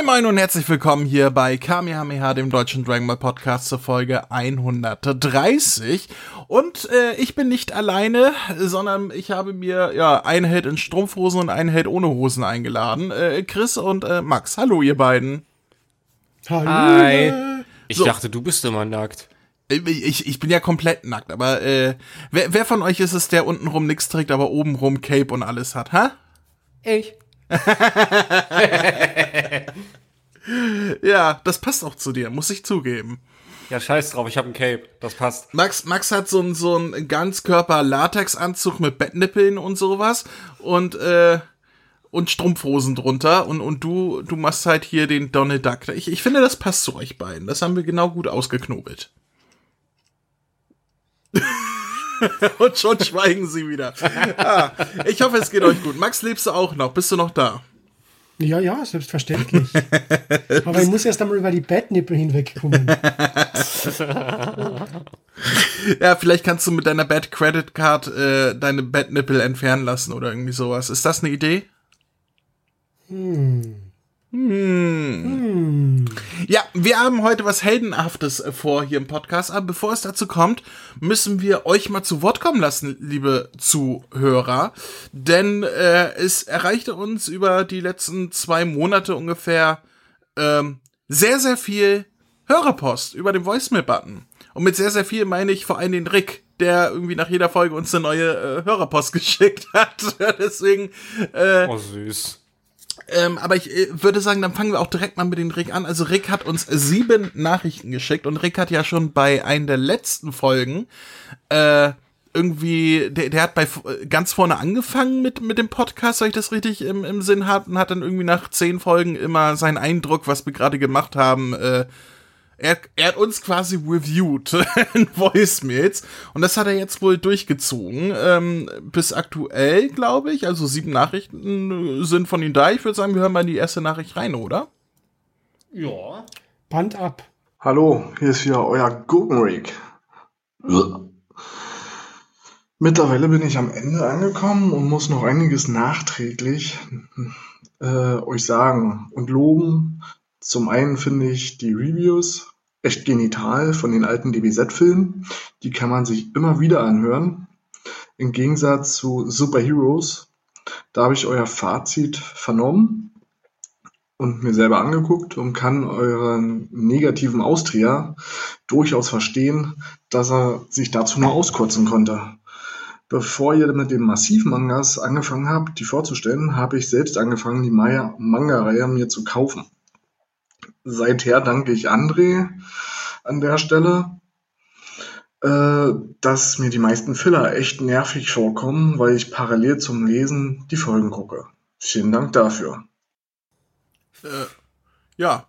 Moin Moin und herzlich willkommen hier bei Kamehameha, dem deutschen Dragon Ball Podcast zur Folge 130. Und äh, ich bin nicht alleine, sondern ich habe mir ja einen Held in Strumpfhosen und einen Held ohne Hosen eingeladen. Äh, Chris und äh, Max. Hallo ihr beiden. Hallo. Hi. Ich so. dachte, du bist immer nackt. Ich, ich bin ja komplett nackt, aber äh, wer, wer von euch ist es, der untenrum nichts trägt, aber obenrum Cape und alles hat, ha? Ich. ja, das passt auch zu dir, muss ich zugeben. Ja, scheiß drauf, ich habe ein Cape, das passt. Max, Max hat so, so einen Ganzkörper-Latex-Anzug mit Bettnippeln und sowas und, äh, und Strumpfhosen drunter und, und du, du machst halt hier den Donald Duck. Ich, ich finde, das passt zu euch beiden. Das haben wir genau gut ausgeknobelt. Und schon schweigen sie wieder. Ah, ich hoffe, es geht euch gut. Max, lebst du auch noch? Bist du noch da? Ja, ja, selbstverständlich. Aber ich muss erst einmal über die Bettnippel hinwegkommen. ja, vielleicht kannst du mit deiner Bad Credit Card äh, deine Bettnippel entfernen lassen oder irgendwie sowas. Ist das eine Idee? Hm. Hm. Hm. Ja, wir haben heute was Heldenhaftes äh, vor hier im Podcast, aber bevor es dazu kommt, müssen wir euch mal zu Wort kommen lassen, liebe Zuhörer. Denn äh, es erreichte uns über die letzten zwei Monate ungefähr ähm, sehr, sehr viel Hörerpost über den Voicemail-Button. Und mit sehr, sehr viel meine ich vor allem den Rick, der irgendwie nach jeder Folge uns eine neue äh, Hörerpost geschickt hat. Deswegen. Äh, oh, süß ähm, aber ich äh, würde sagen, dann fangen wir auch direkt mal mit den Rick an. Also Rick hat uns sieben Nachrichten geschickt und Rick hat ja schon bei einer der letzten Folgen äh, irgendwie, der, der hat bei ganz vorne angefangen mit, mit dem Podcast, weil ich das richtig im, im Sinn habe, und hat dann irgendwie nach zehn Folgen immer seinen Eindruck, was wir gerade gemacht haben, äh, er, er hat uns quasi reviewed in Voicemails und das hat er jetzt wohl durchgezogen. Ähm, bis aktuell, glaube ich. Also sieben Nachrichten sind von ihm da. Ich würde sagen, wir hören mal in die erste Nachricht rein, oder? Ja. Band ab. Hallo, hier ist wieder euer Gurkenrig. Mittlerweile bin ich am Ende angekommen und muss noch einiges nachträglich äh, euch sagen und loben. Zum einen finde ich die Reviews echt genital von den alten DBZ-Filmen. Die kann man sich immer wieder anhören. Im Gegensatz zu Superheroes, da habe ich euer Fazit vernommen und mir selber angeguckt und kann euren negativen Austria durchaus verstehen, dass er sich dazu nur auskürzen konnte. Bevor ihr mit den massiven Mangas angefangen habt, die vorzustellen, habe ich selbst angefangen, die Manga-Reihe mir zu kaufen seither danke ich André an der Stelle, äh, dass mir die meisten Filler echt nervig vorkommen, weil ich parallel zum Lesen die Folgen gucke. Vielen Dank dafür. Äh, ja,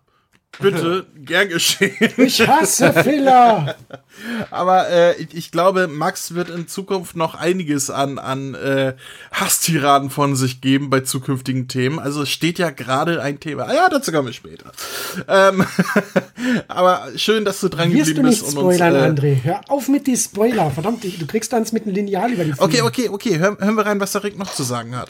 Bitte, gern geschehen. Ich hasse Filler. Aber äh, ich, ich, glaube, Max wird in Zukunft noch einiges an, an äh, Hasstiraden von sich geben bei zukünftigen Themen. Also es steht ja gerade ein Thema. Ah, ja, dazu kommen wir später. Ähm, aber schön, dass du dran Wirst geblieben bist. Du nicht spoilern, uns, äh, André. Hör auf mit die Spoiler. Verdammt, du kriegst dann mit einem Lineal über die Filme. Okay, okay, okay. Hör, hören wir rein, was der Rick noch zu sagen hat.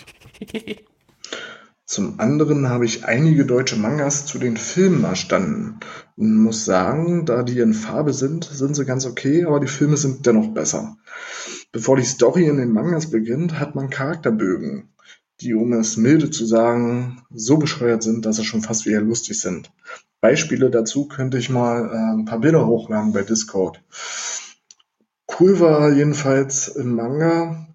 Zum anderen habe ich einige deutsche Mangas zu den Filmen erstanden und muss sagen, da die in Farbe sind, sind sie ganz okay, aber die Filme sind dennoch besser. Bevor die Story in den Mangas beginnt, hat man Charakterbögen, die, um es milde zu sagen, so bescheuert sind, dass sie schon fast wieder lustig sind. Beispiele dazu könnte ich mal äh, ein paar Bilder hochladen bei Discord. Cool war jedenfalls im Manga,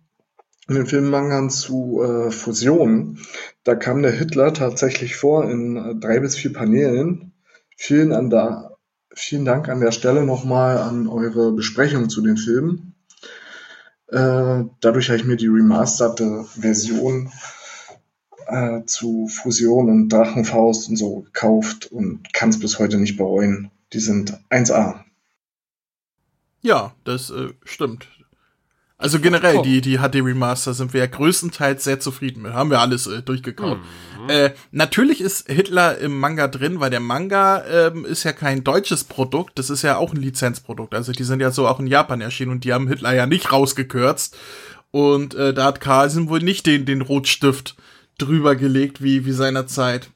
in den Filmmangeln zu äh, Fusionen. Da kam der Hitler tatsächlich vor in äh, drei bis vier Paneelen. Vielen, an da, vielen Dank an der Stelle nochmal an eure Besprechung zu den Filmen. Äh, dadurch habe ich mir die remasterte Version äh, zu Fusion und Drachenfaust und so gekauft und kann es bis heute nicht bereuen. Die sind 1A. Ja, das äh, stimmt. Also generell, die, die HD Remaster sind wir ja größtenteils sehr zufrieden mit. Haben wir alles äh, durchgekaut. Mhm. Äh, natürlich ist Hitler im Manga drin, weil der Manga ähm, ist ja kein deutsches Produkt, das ist ja auch ein Lizenzprodukt. Also die sind ja so auch in Japan erschienen und die haben Hitler ja nicht rausgekürzt. Und äh, da hat Carlsen wohl nicht den, den Rotstift drüber gelegt wie, wie seinerzeit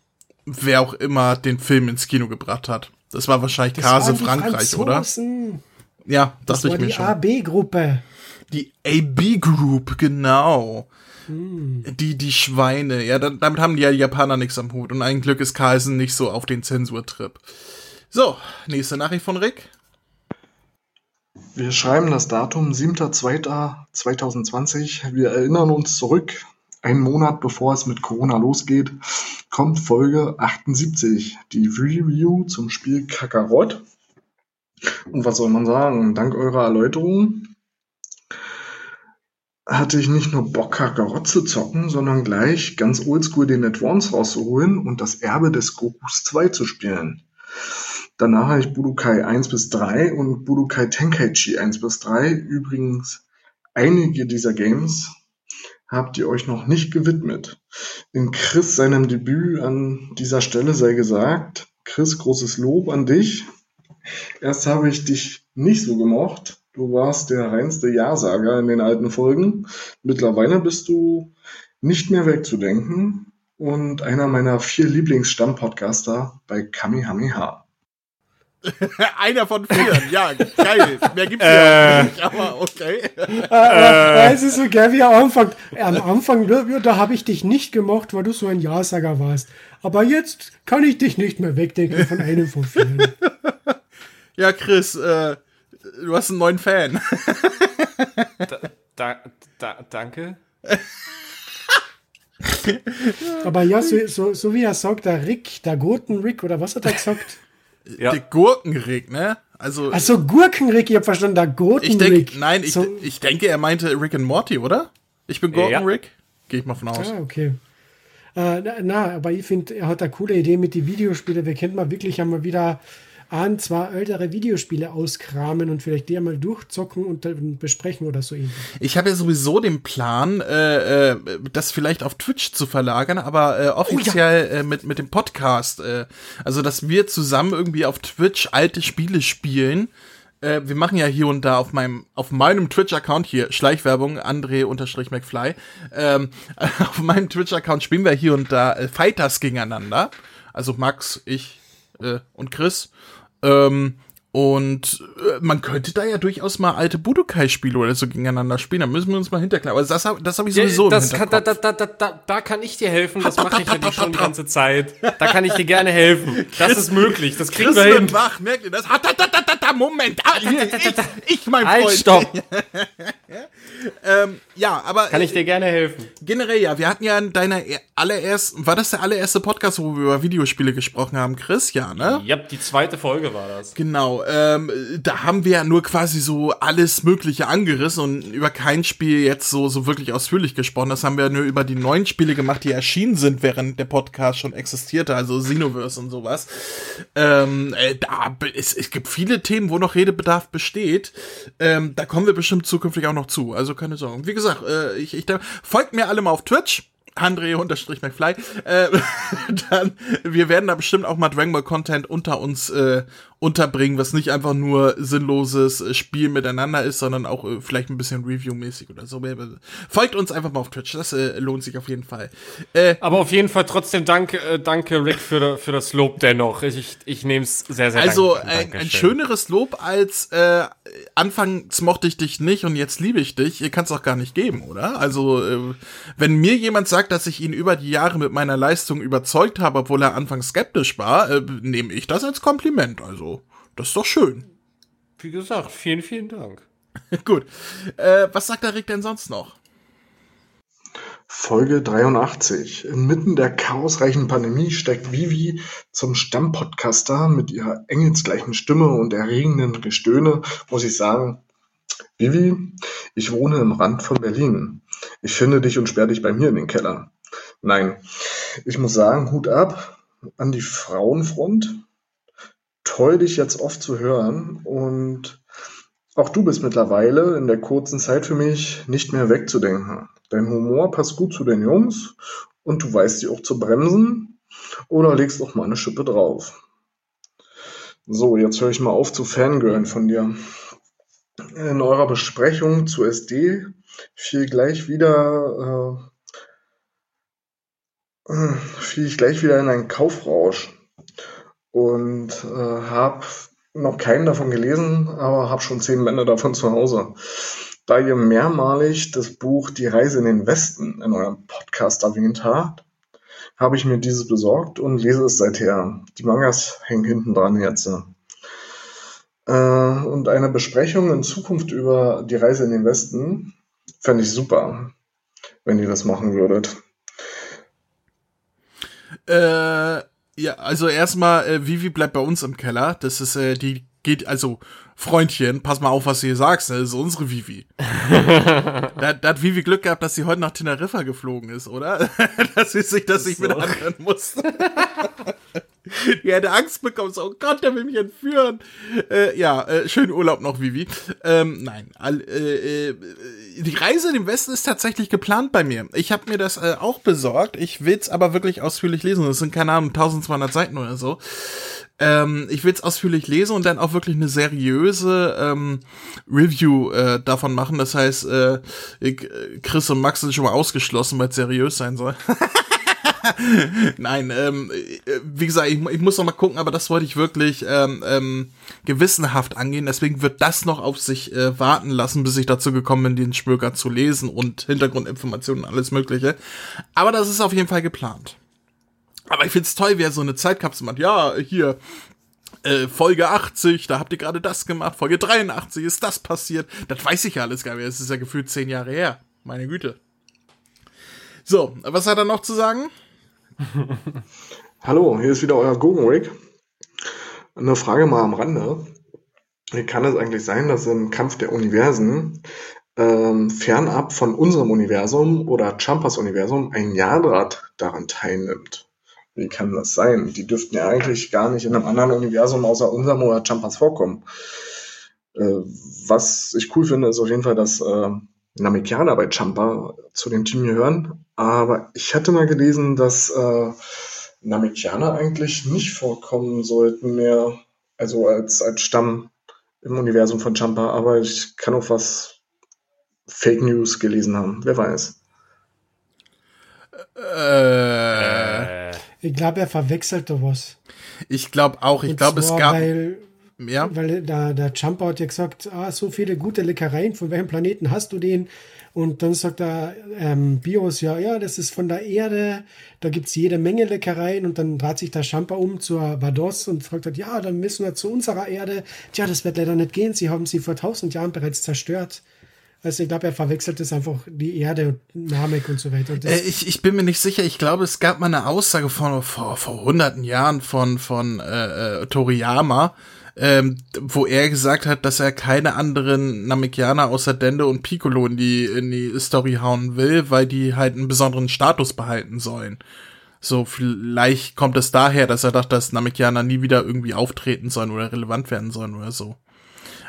wer auch immer den Film ins Kino gebracht hat. Das war wahrscheinlich Kase die Frankreich, oder? Franzosen. Ja, Das dachte ich mir die schon. AB-Gruppe. Die AB Group, genau. Hm. Die, die Schweine. Ja, da- damit haben die ja Japaner nichts am Hut. Und ein Glück ist Carlsen nicht so auf den Zensurtrip. So, nächste Nachricht von Rick. Wir schreiben das Datum 7.2.2020. Wir erinnern uns zurück. Einen Monat bevor es mit Corona losgeht, kommt Folge 78, die Review zum Spiel Kakarot. Und was soll man sagen? Dank eurer Erläuterung hatte ich nicht nur Bock, Kakarot zu zocken, sondern gleich ganz oldschool den Advance rauszuholen und das Erbe des Gokus 2 zu spielen. Danach habe ich Budokai 1 bis 3 und Budokai Tenkaichi 1 bis 3. Übrigens, einige dieser Games habt ihr euch noch nicht gewidmet. In Chris seinem Debüt an dieser Stelle sei gesagt, Chris, großes Lob an dich. Erst habe ich dich nicht so gemocht. Du warst der reinste Ja-Sager in den alten Folgen. Mittlerweile bist du nicht mehr wegzudenken und einer meiner vier Lieblingsstamm-Podcaster bei Kamehameha. Einer von vier. Ja, geil. Mehr gibt's ja auch nicht, aber okay. Äh, es ist so geil, wie er anfängt. Am Anfang, da, da habe ich dich nicht gemocht, weil du so ein Ja-Sager warst. Aber jetzt kann ich dich nicht mehr wegdenken von einem von vielen. Ja, Chris, äh, du hast einen neuen Fan. Da, da, danke. Aber ja, so, so, so wie er sagt, der Rick, der Gurken-Rick, oder was hat er gesagt? Ja. Der Gurkenrick, ne? Also, Also Gurkenrick, ich hab verstanden, der ich Gurkenrick. denke, nein, ich, So, ich denke, er meinte Rick and Morty, oder? Ich bin Gurkenrick? Gehe ich mal von aus. ah, okay. Äh, na, na, aber ich finde, er hat eine coole Idee mit den Videospielen. Wir könnten mal wirklich einmal wieder ein, zwei ältere Videospiele auskramen und vielleicht die einmal durchzocken und dann besprechen oder so ähnlich. Ich habe ja sowieso den Plan, äh, äh, das vielleicht auf Twitch zu verlagern, aber äh, offiziell äh, mit, mit dem Podcast. Äh, also, dass wir zusammen irgendwie auf Twitch alte Spiele spielen. Äh, wir machen ja hier und da auf meinem, auf meinem Twitch-Account hier, Schleichwerbung, André-McFly, ähm, auf meinem Twitch-Account spielen wir hier und da äh, Fighters gegeneinander. Also Max, ich äh, und Chris. Ähm, und äh, man könnte da ja durchaus mal alte Budokai-Spiele oder so gegeneinander spielen. Da müssen wir uns mal hinterklären. Aber das habe das hab ich sowieso das kann, da, da, da, da, da, kann ich dir helfen. Das mache ich nämlich schon die ganze Zeit. Da kann ich dir gerne helfen. Das ist möglich. Das kriegen wir hin. wach, merkt ihr das? Ha, da, da, da, Moment, ah, ich, ich, mein Halt, Freund. stopp. Ähm, ja, aber Kann ich äh, dir gerne helfen. generell ja, wir hatten ja in deiner er- allerersten, war das der allererste Podcast, wo wir über Videospiele gesprochen haben, Chris? Ja, ne? Ja, die zweite Folge war das. Genau, ähm, da haben wir ja nur quasi so alles Mögliche angerissen und über kein Spiel jetzt so, so wirklich ausführlich gesprochen. Das haben wir nur über die neuen Spiele gemacht, die erschienen sind, während der Podcast schon existierte, also Xenoverse und sowas. Ähm, äh, da, es, es gibt viele Themen, wo noch Redebedarf besteht. Ähm, da kommen wir bestimmt zukünftig auch noch zu, also keine Sorgen. Wie gesagt, äh, ich, ich, folgt mir alle mal auf Twitch. Andre unterstrich McFly. Äh, dann, wir werden da bestimmt auch mal Dragon Ball Content unter uns äh, unterbringen, was nicht einfach nur sinnloses äh, Spiel miteinander ist, sondern auch äh, vielleicht ein bisschen Review-mäßig oder so. Folgt uns einfach mal auf Twitch, das äh, lohnt sich auf jeden Fall. Äh, Aber auf jeden Fall trotzdem danke, äh, danke Rick für, für das Lob dennoch. Ich, ich, ich nehme es sehr, sehr also ein, ein schöneres Lob als äh, anfangs mochte ich dich nicht und jetzt liebe ich dich, kann es auch gar nicht geben, oder? Also äh, wenn mir jemand sagt, dass ich ihn über die Jahre mit meiner Leistung überzeugt habe, obwohl er anfangs skeptisch war, äh, nehme ich das als Kompliment. Also das ist doch schön. Wie gesagt, vielen, vielen Dank. Gut. Äh, was sagt der Rick denn sonst noch? Folge 83. Inmitten der chaosreichen Pandemie steigt Vivi zum Stammpodcaster mit ihrer engelsgleichen Stimme und erregenden Gestöhne, muss ich sagen. Vivi, ich wohne im Rand von Berlin. Ich finde dich und sperre dich bei mir in den Keller. Nein, ich muss sagen, Hut ab an die Frauenfront. Toll, dich jetzt oft zu hören und auch du bist mittlerweile in der kurzen Zeit für mich nicht mehr wegzudenken. Dein Humor passt gut zu den Jungs und du weißt sie auch zu bremsen oder legst auch mal eine Schippe drauf. So, jetzt höre ich mal auf zu fangirlen von dir. In eurer Besprechung zu SD fiel gleich wieder äh, fiel ich gleich wieder in einen Kaufrausch und äh, habe noch keinen davon gelesen, aber habe schon zehn Bände davon zu Hause. Da ihr mehrmalig das Buch Die Reise in den Westen in eurem Podcast erwähnt habt, habe ich mir dieses besorgt und lese es seither. Die Mangas hängen hinten dran jetzt. Äh, und eine Besprechung in Zukunft über die Reise in den Westen fände ich super, wenn ihr das machen würdet. Äh, ja, also erstmal, äh, Vivi bleibt bei uns im Keller. Das ist, äh, die geht, also, Freundchen, pass mal auf, was du hier sagst, ne? das ist unsere Vivi. da, da hat Vivi Glück gehabt, dass sie heute nach Teneriffa geflogen ist, oder? dass sie sich das nicht so. mit anhören muss. Die hätte Angst bekommen, so, oh Gott, der will mich entführen. Äh, ja, äh, schönen Urlaub noch, Vivi. Ähm, nein, all, äh, äh, die Reise in den Westen ist tatsächlich geplant bei mir. Ich habe mir das äh, auch besorgt. Ich will's aber wirklich ausführlich lesen. Das sind, keine Ahnung, 1200 Seiten oder so. Ähm, ich will's ausführlich lesen und dann auch wirklich eine seriöse ähm, Review äh, davon machen. Das heißt, Chris und Max sind schon mal ausgeschlossen, weil es seriös sein soll. Nein, ähm, wie gesagt, ich, ich, muss noch mal gucken, aber das wollte ich wirklich ähm, ähm, gewissenhaft angehen. Deswegen wird das noch auf sich äh, warten lassen, bis ich dazu gekommen bin, den Schmöker zu lesen und Hintergrundinformationen und alles Mögliche. Aber das ist auf jeden Fall geplant. Aber ich find's toll, wer so eine Zeitkapsel macht. Ja, hier, äh, Folge 80, da habt ihr gerade das gemacht, Folge 83 ist das passiert. Das weiß ich ja alles gar nicht. Es ist ja gefühlt zehn Jahre her. Meine Güte. So, was hat er noch zu sagen? Hallo, hier ist wieder euer Gogenrick. Eine Frage mal am Rande. Wie kann es eigentlich sein, dass im Kampf der Universen ähm, fernab von unserem Universum oder Champas Universum ein Jadrat daran teilnimmt? Wie kann das sein? Die dürften ja eigentlich gar nicht in einem anderen Universum außer unserem oder Champas vorkommen. Äh, was ich cool finde, ist auf jeden Fall, dass äh, Namekianer bei Champa zu dem Team gehören. Aber ich hatte mal gelesen, dass äh, Namekianer eigentlich nicht vorkommen sollten mehr, also als, als Stamm im Universum von Champa. Aber ich kann auch was Fake News gelesen haben. Wer weiß. Äh, ich glaube, er verwechselt da was. Ich glaube auch. Ich glaube, es gab. Weil ja. Weil da, der Jumper hat ja gesagt, ah, so viele gute Leckereien, von welchem Planeten hast du den? Und dann sagt er, ähm, Bios, ja, ja, das ist von der Erde, da gibt es jede Menge Leckereien und dann dreht sich der Champa um zur Vados und fragt, halt, ja, dann müssen wir zu unserer Erde. Tja, das wird leider nicht gehen, sie haben sie vor tausend Jahren bereits zerstört. Also ich glaube, er verwechselt es einfach die Erde und Namek und so weiter. Äh, ich, ich bin mir nicht sicher. Ich glaube, es gab mal eine Aussage von vor, vor hunderten Jahren von, von äh, äh Toriyama, ähm, wo er gesagt hat, dass er keine anderen Namekianer außer Dende und Piccolo in die, in die Story hauen will, weil die halt einen besonderen Status behalten sollen. So, vielleicht kommt es daher, dass er dachte, dass Namekianer nie wieder irgendwie auftreten sollen oder relevant werden sollen oder so.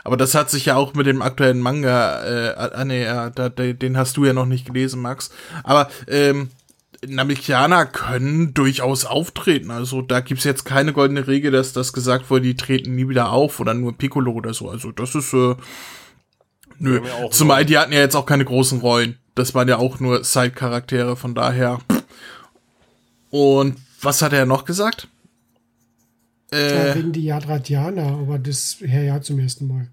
Aber das hat sich ja auch mit dem aktuellen Manga, äh, ah, nee, ja, da, den hast du ja noch nicht gelesen, Max. Aber ähm, Namekianer können durchaus auftreten. Also da gibt's jetzt keine goldene Regel, dass das gesagt wurde, die treten nie wieder auf oder nur Piccolo oder so. Also das ist äh, nö. Zumal die hatten ja jetzt auch keine großen Rollen. Das waren ja auch nur Side-Charaktere, von daher. Und was hat er noch gesagt? Äh, ja, wegen die Yadratianer, aber das her ja zum ersten Mal.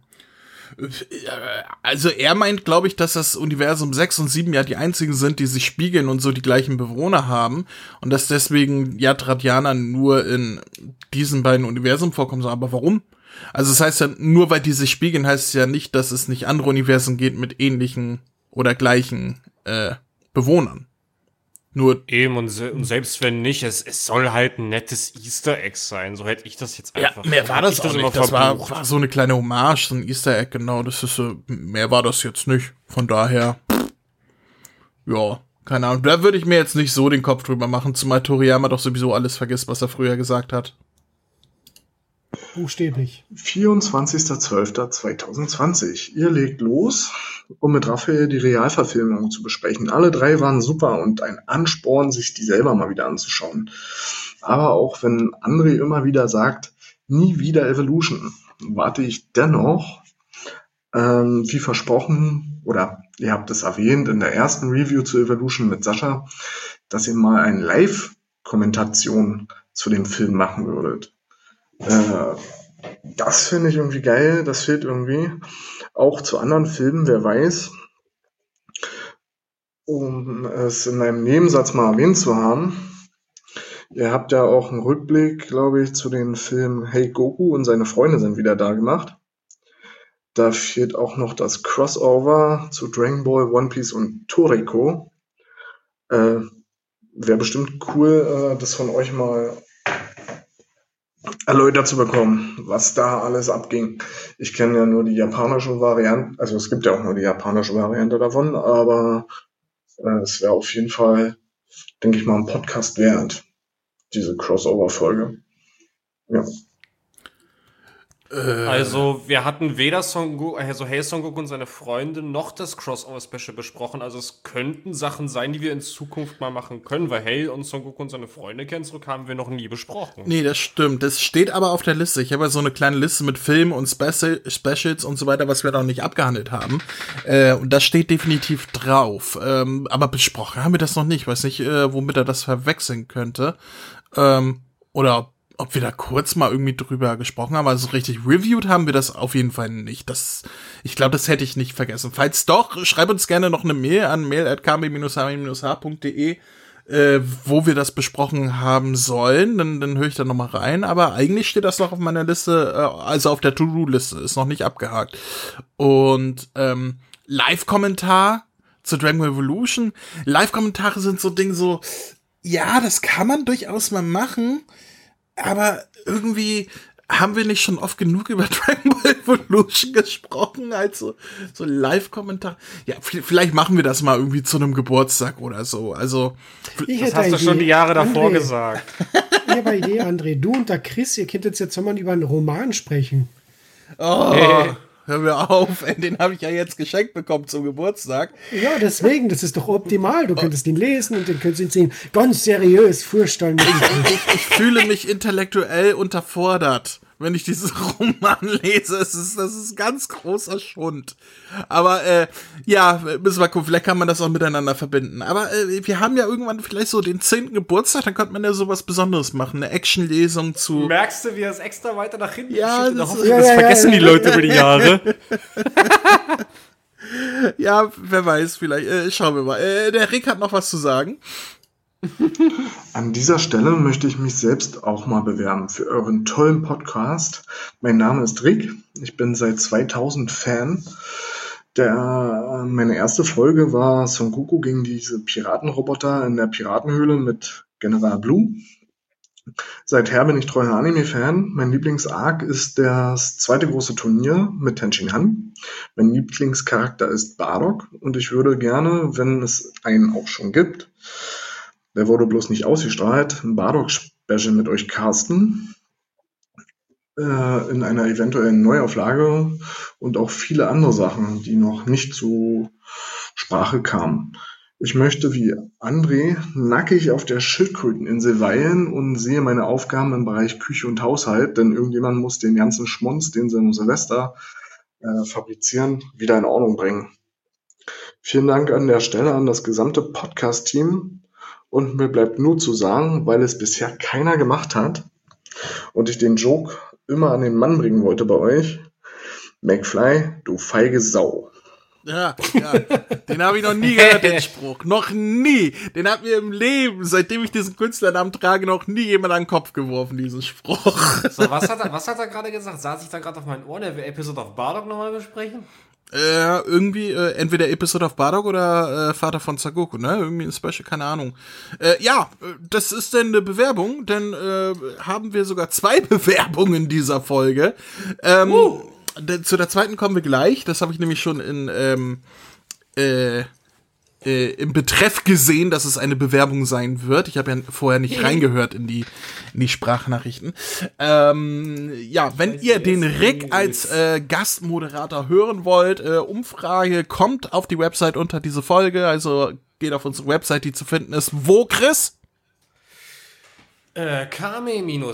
Also er meint, glaube ich, dass das Universum 6 und 7 ja die einzigen sind, die sich spiegeln und so die gleichen Bewohner haben und dass deswegen Yadratianer nur in diesen beiden Universen vorkommen sollen. Aber warum? Also das heißt ja, nur weil die sich spiegeln, heißt es ja nicht, dass es nicht andere Universen geht mit ähnlichen oder gleichen äh, Bewohnern. Nur Eben, und, se und, selbst wenn nicht, es, es soll halt ein nettes Easter Egg sein. So hätte ich das jetzt einfach. Ja, mehr war das, das auch nicht. Das war, war, so eine kleine Hommage, so ein Easter Egg, genau. Das ist so, mehr war das jetzt nicht. Von daher, ja, keine Ahnung. Da würde ich mir jetzt nicht so den Kopf drüber machen, zumal Toriyama doch sowieso alles vergisst, was er früher gesagt hat. Buchstäblich. 24.12.2020. Ihr legt los, um mit Raphael die Realverfilmung zu besprechen. Alle drei waren super und ein Ansporn, sich die selber mal wieder anzuschauen. Aber auch wenn André immer wieder sagt, nie wieder Evolution, warte ich dennoch, ähm, wie versprochen, oder ihr habt es erwähnt in der ersten Review zu Evolution mit Sascha, dass ihr mal eine Live-Kommentation zu dem Film machen würdet. Äh, das finde ich irgendwie geil, das fehlt irgendwie. Auch zu anderen Filmen, wer weiß. Um es in einem Nebensatz mal erwähnt zu haben, ihr habt ja auch einen Rückblick, glaube ich, zu den Filmen Hey Goku und seine Freunde sind wieder da gemacht. Da fehlt auch noch das Crossover zu Dragon Ball, One Piece und Toriko. Äh, Wäre bestimmt cool, äh, das von euch mal erläutert zu bekommen, was da alles abging. Ich kenne ja nur die japanische Variante, also es gibt ja auch nur die japanische Variante davon, aber äh, es wäre auf jeden Fall, denke ich mal, ein Podcast wert, diese Crossover-Folge. Ja. Äh. Also, wir hatten weder Son also Hey Son Goku und seine Freunde noch das Crossover-Special besprochen. Also, es könnten Sachen sein, die wir in Zukunft mal machen können, weil Hey und Son Goku und seine Freunde kennen zurück, haben wir noch nie besprochen. Nee, das stimmt. Das steht aber auf der Liste. Ich habe ja so eine kleine Liste mit Filmen und Speci Specials und so weiter, was wir noch nicht abgehandelt haben. Äh, und das steht definitiv drauf. Ähm, aber besprochen haben wir das noch nicht. Ich weiß nicht, äh, womit er das verwechseln könnte. Ähm, oder ob wir da kurz mal irgendwie drüber gesprochen haben. Also richtig reviewed haben wir das auf jeden Fall nicht. Das, ich glaube, das hätte ich nicht vergessen. Falls doch, schreib uns gerne noch eine Mail an mail.kb-h-de, äh, wo wir das besprochen haben sollen. Dann, dann höre ich da noch mal rein. Aber eigentlich steht das noch auf meiner Liste, äh, also auf der To-Do-Liste, ist noch nicht abgehakt. Und ähm, Live-Kommentar zu Dragon Revolution. Live-Kommentare sind so Dinge so, ja, das kann man durchaus mal machen aber irgendwie haben wir nicht schon oft genug über Dragon Ball Evolution gesprochen, also so Live-Kommentar. Ja, vielleicht machen wir das mal irgendwie zu einem Geburtstag oder so. Also ich das hast du schon die Jahre davor André, gesagt. Ich habe eine Idee, André. Du und der Chris, ihr könnt jetzt jetzt mal über einen Roman sprechen. Oh. Hey hör mir auf, den habe ich ja jetzt geschenkt bekommen zum Geburtstag. Ja, deswegen, das ist doch optimal. Du könntest ihn lesen und den könntest ihn ganz seriös vorstellen. ich, ich fühle mich intellektuell unterfordert wenn ich diesen Roman lese. Es ist, das ist ganz großer Schund. Aber äh, ja, müssen wir gucken, vielleicht kann man das auch miteinander verbinden. Aber äh, wir haben ja irgendwann vielleicht so den 10. Geburtstag, dann könnte man ja sowas Besonderes machen. Eine Actionlesung zu. Merkst du, wie er es extra weiter nach hinten ja, das, das, ja, das ja, vergessen die Leute über die Jahre. ja, wer weiß, vielleicht. Äh, schauen wir mal. Äh, der Rick hat noch was zu sagen. An dieser Stelle möchte ich mich selbst auch mal bewerben für euren tollen Podcast. Mein Name ist Rick. Ich bin seit 2000 Fan. Der, meine erste Folge war Son Goku gegen diese Piratenroboter in der Piratenhöhle mit General Blue. Seither bin ich treuer Anime-Fan. Mein Lieblingsarc ist das zweite große Turnier mit Tenshin Han. Mein Lieblingscharakter ist Bardock und ich würde gerne, wenn es einen auch schon gibt, der wurde bloß nicht ausgestrahlt. Ein Bardock-Special mit euch casten. Äh, in einer eventuellen Neuauflage und auch viele andere Sachen, die noch nicht zur Sprache kamen. Ich möchte wie André nackig auf der Schildkröteninsel weilen und sehe meine Aufgaben im Bereich Küche und Haushalt, denn irgendjemand muss den ganzen Schmunz, den sie im Silvester äh, fabrizieren, wieder in Ordnung bringen. Vielen Dank an der Stelle an das gesamte Podcast-Team und mir bleibt nur zu sagen, weil es bisher keiner gemacht hat und ich den Joke immer an den Mann bringen wollte bei euch. McFly, du feige Sau. Ja, ja. den habe ich noch nie gehört, den Spruch. Noch nie. Den hat mir im Leben, seitdem ich diesen Künstlernamen trage, noch nie jemand an den Kopf geworfen, diesen Spruch. So, was hat er, was hat er gerade gesagt? Saß ich da gerade auf meinen Ohren? Der will Episode of Bardock nochmal besprechen? Äh, irgendwie, äh, entweder Episode of Bardock oder äh, Vater von Sagoku, ne? Irgendwie ein Special, keine Ahnung. Äh, ja, das ist denn eine Bewerbung, denn äh, haben wir sogar zwei Bewerbungen dieser Folge. Ähm, uh. Zu der zweiten kommen wir gleich. Das habe ich nämlich schon in ähm, äh, äh, im Betreff gesehen, dass es eine Bewerbung sein wird. Ich habe ja vorher nicht reingehört in die, in die Sprachnachrichten. Ähm, ja, wenn ihr den Rick als äh, Gastmoderator hören wollt, äh, Umfrage kommt auf die Website unter diese Folge. Also geht auf unsere Website, die zu finden ist. Wo, Chris? Äh, kame-hame-h.de.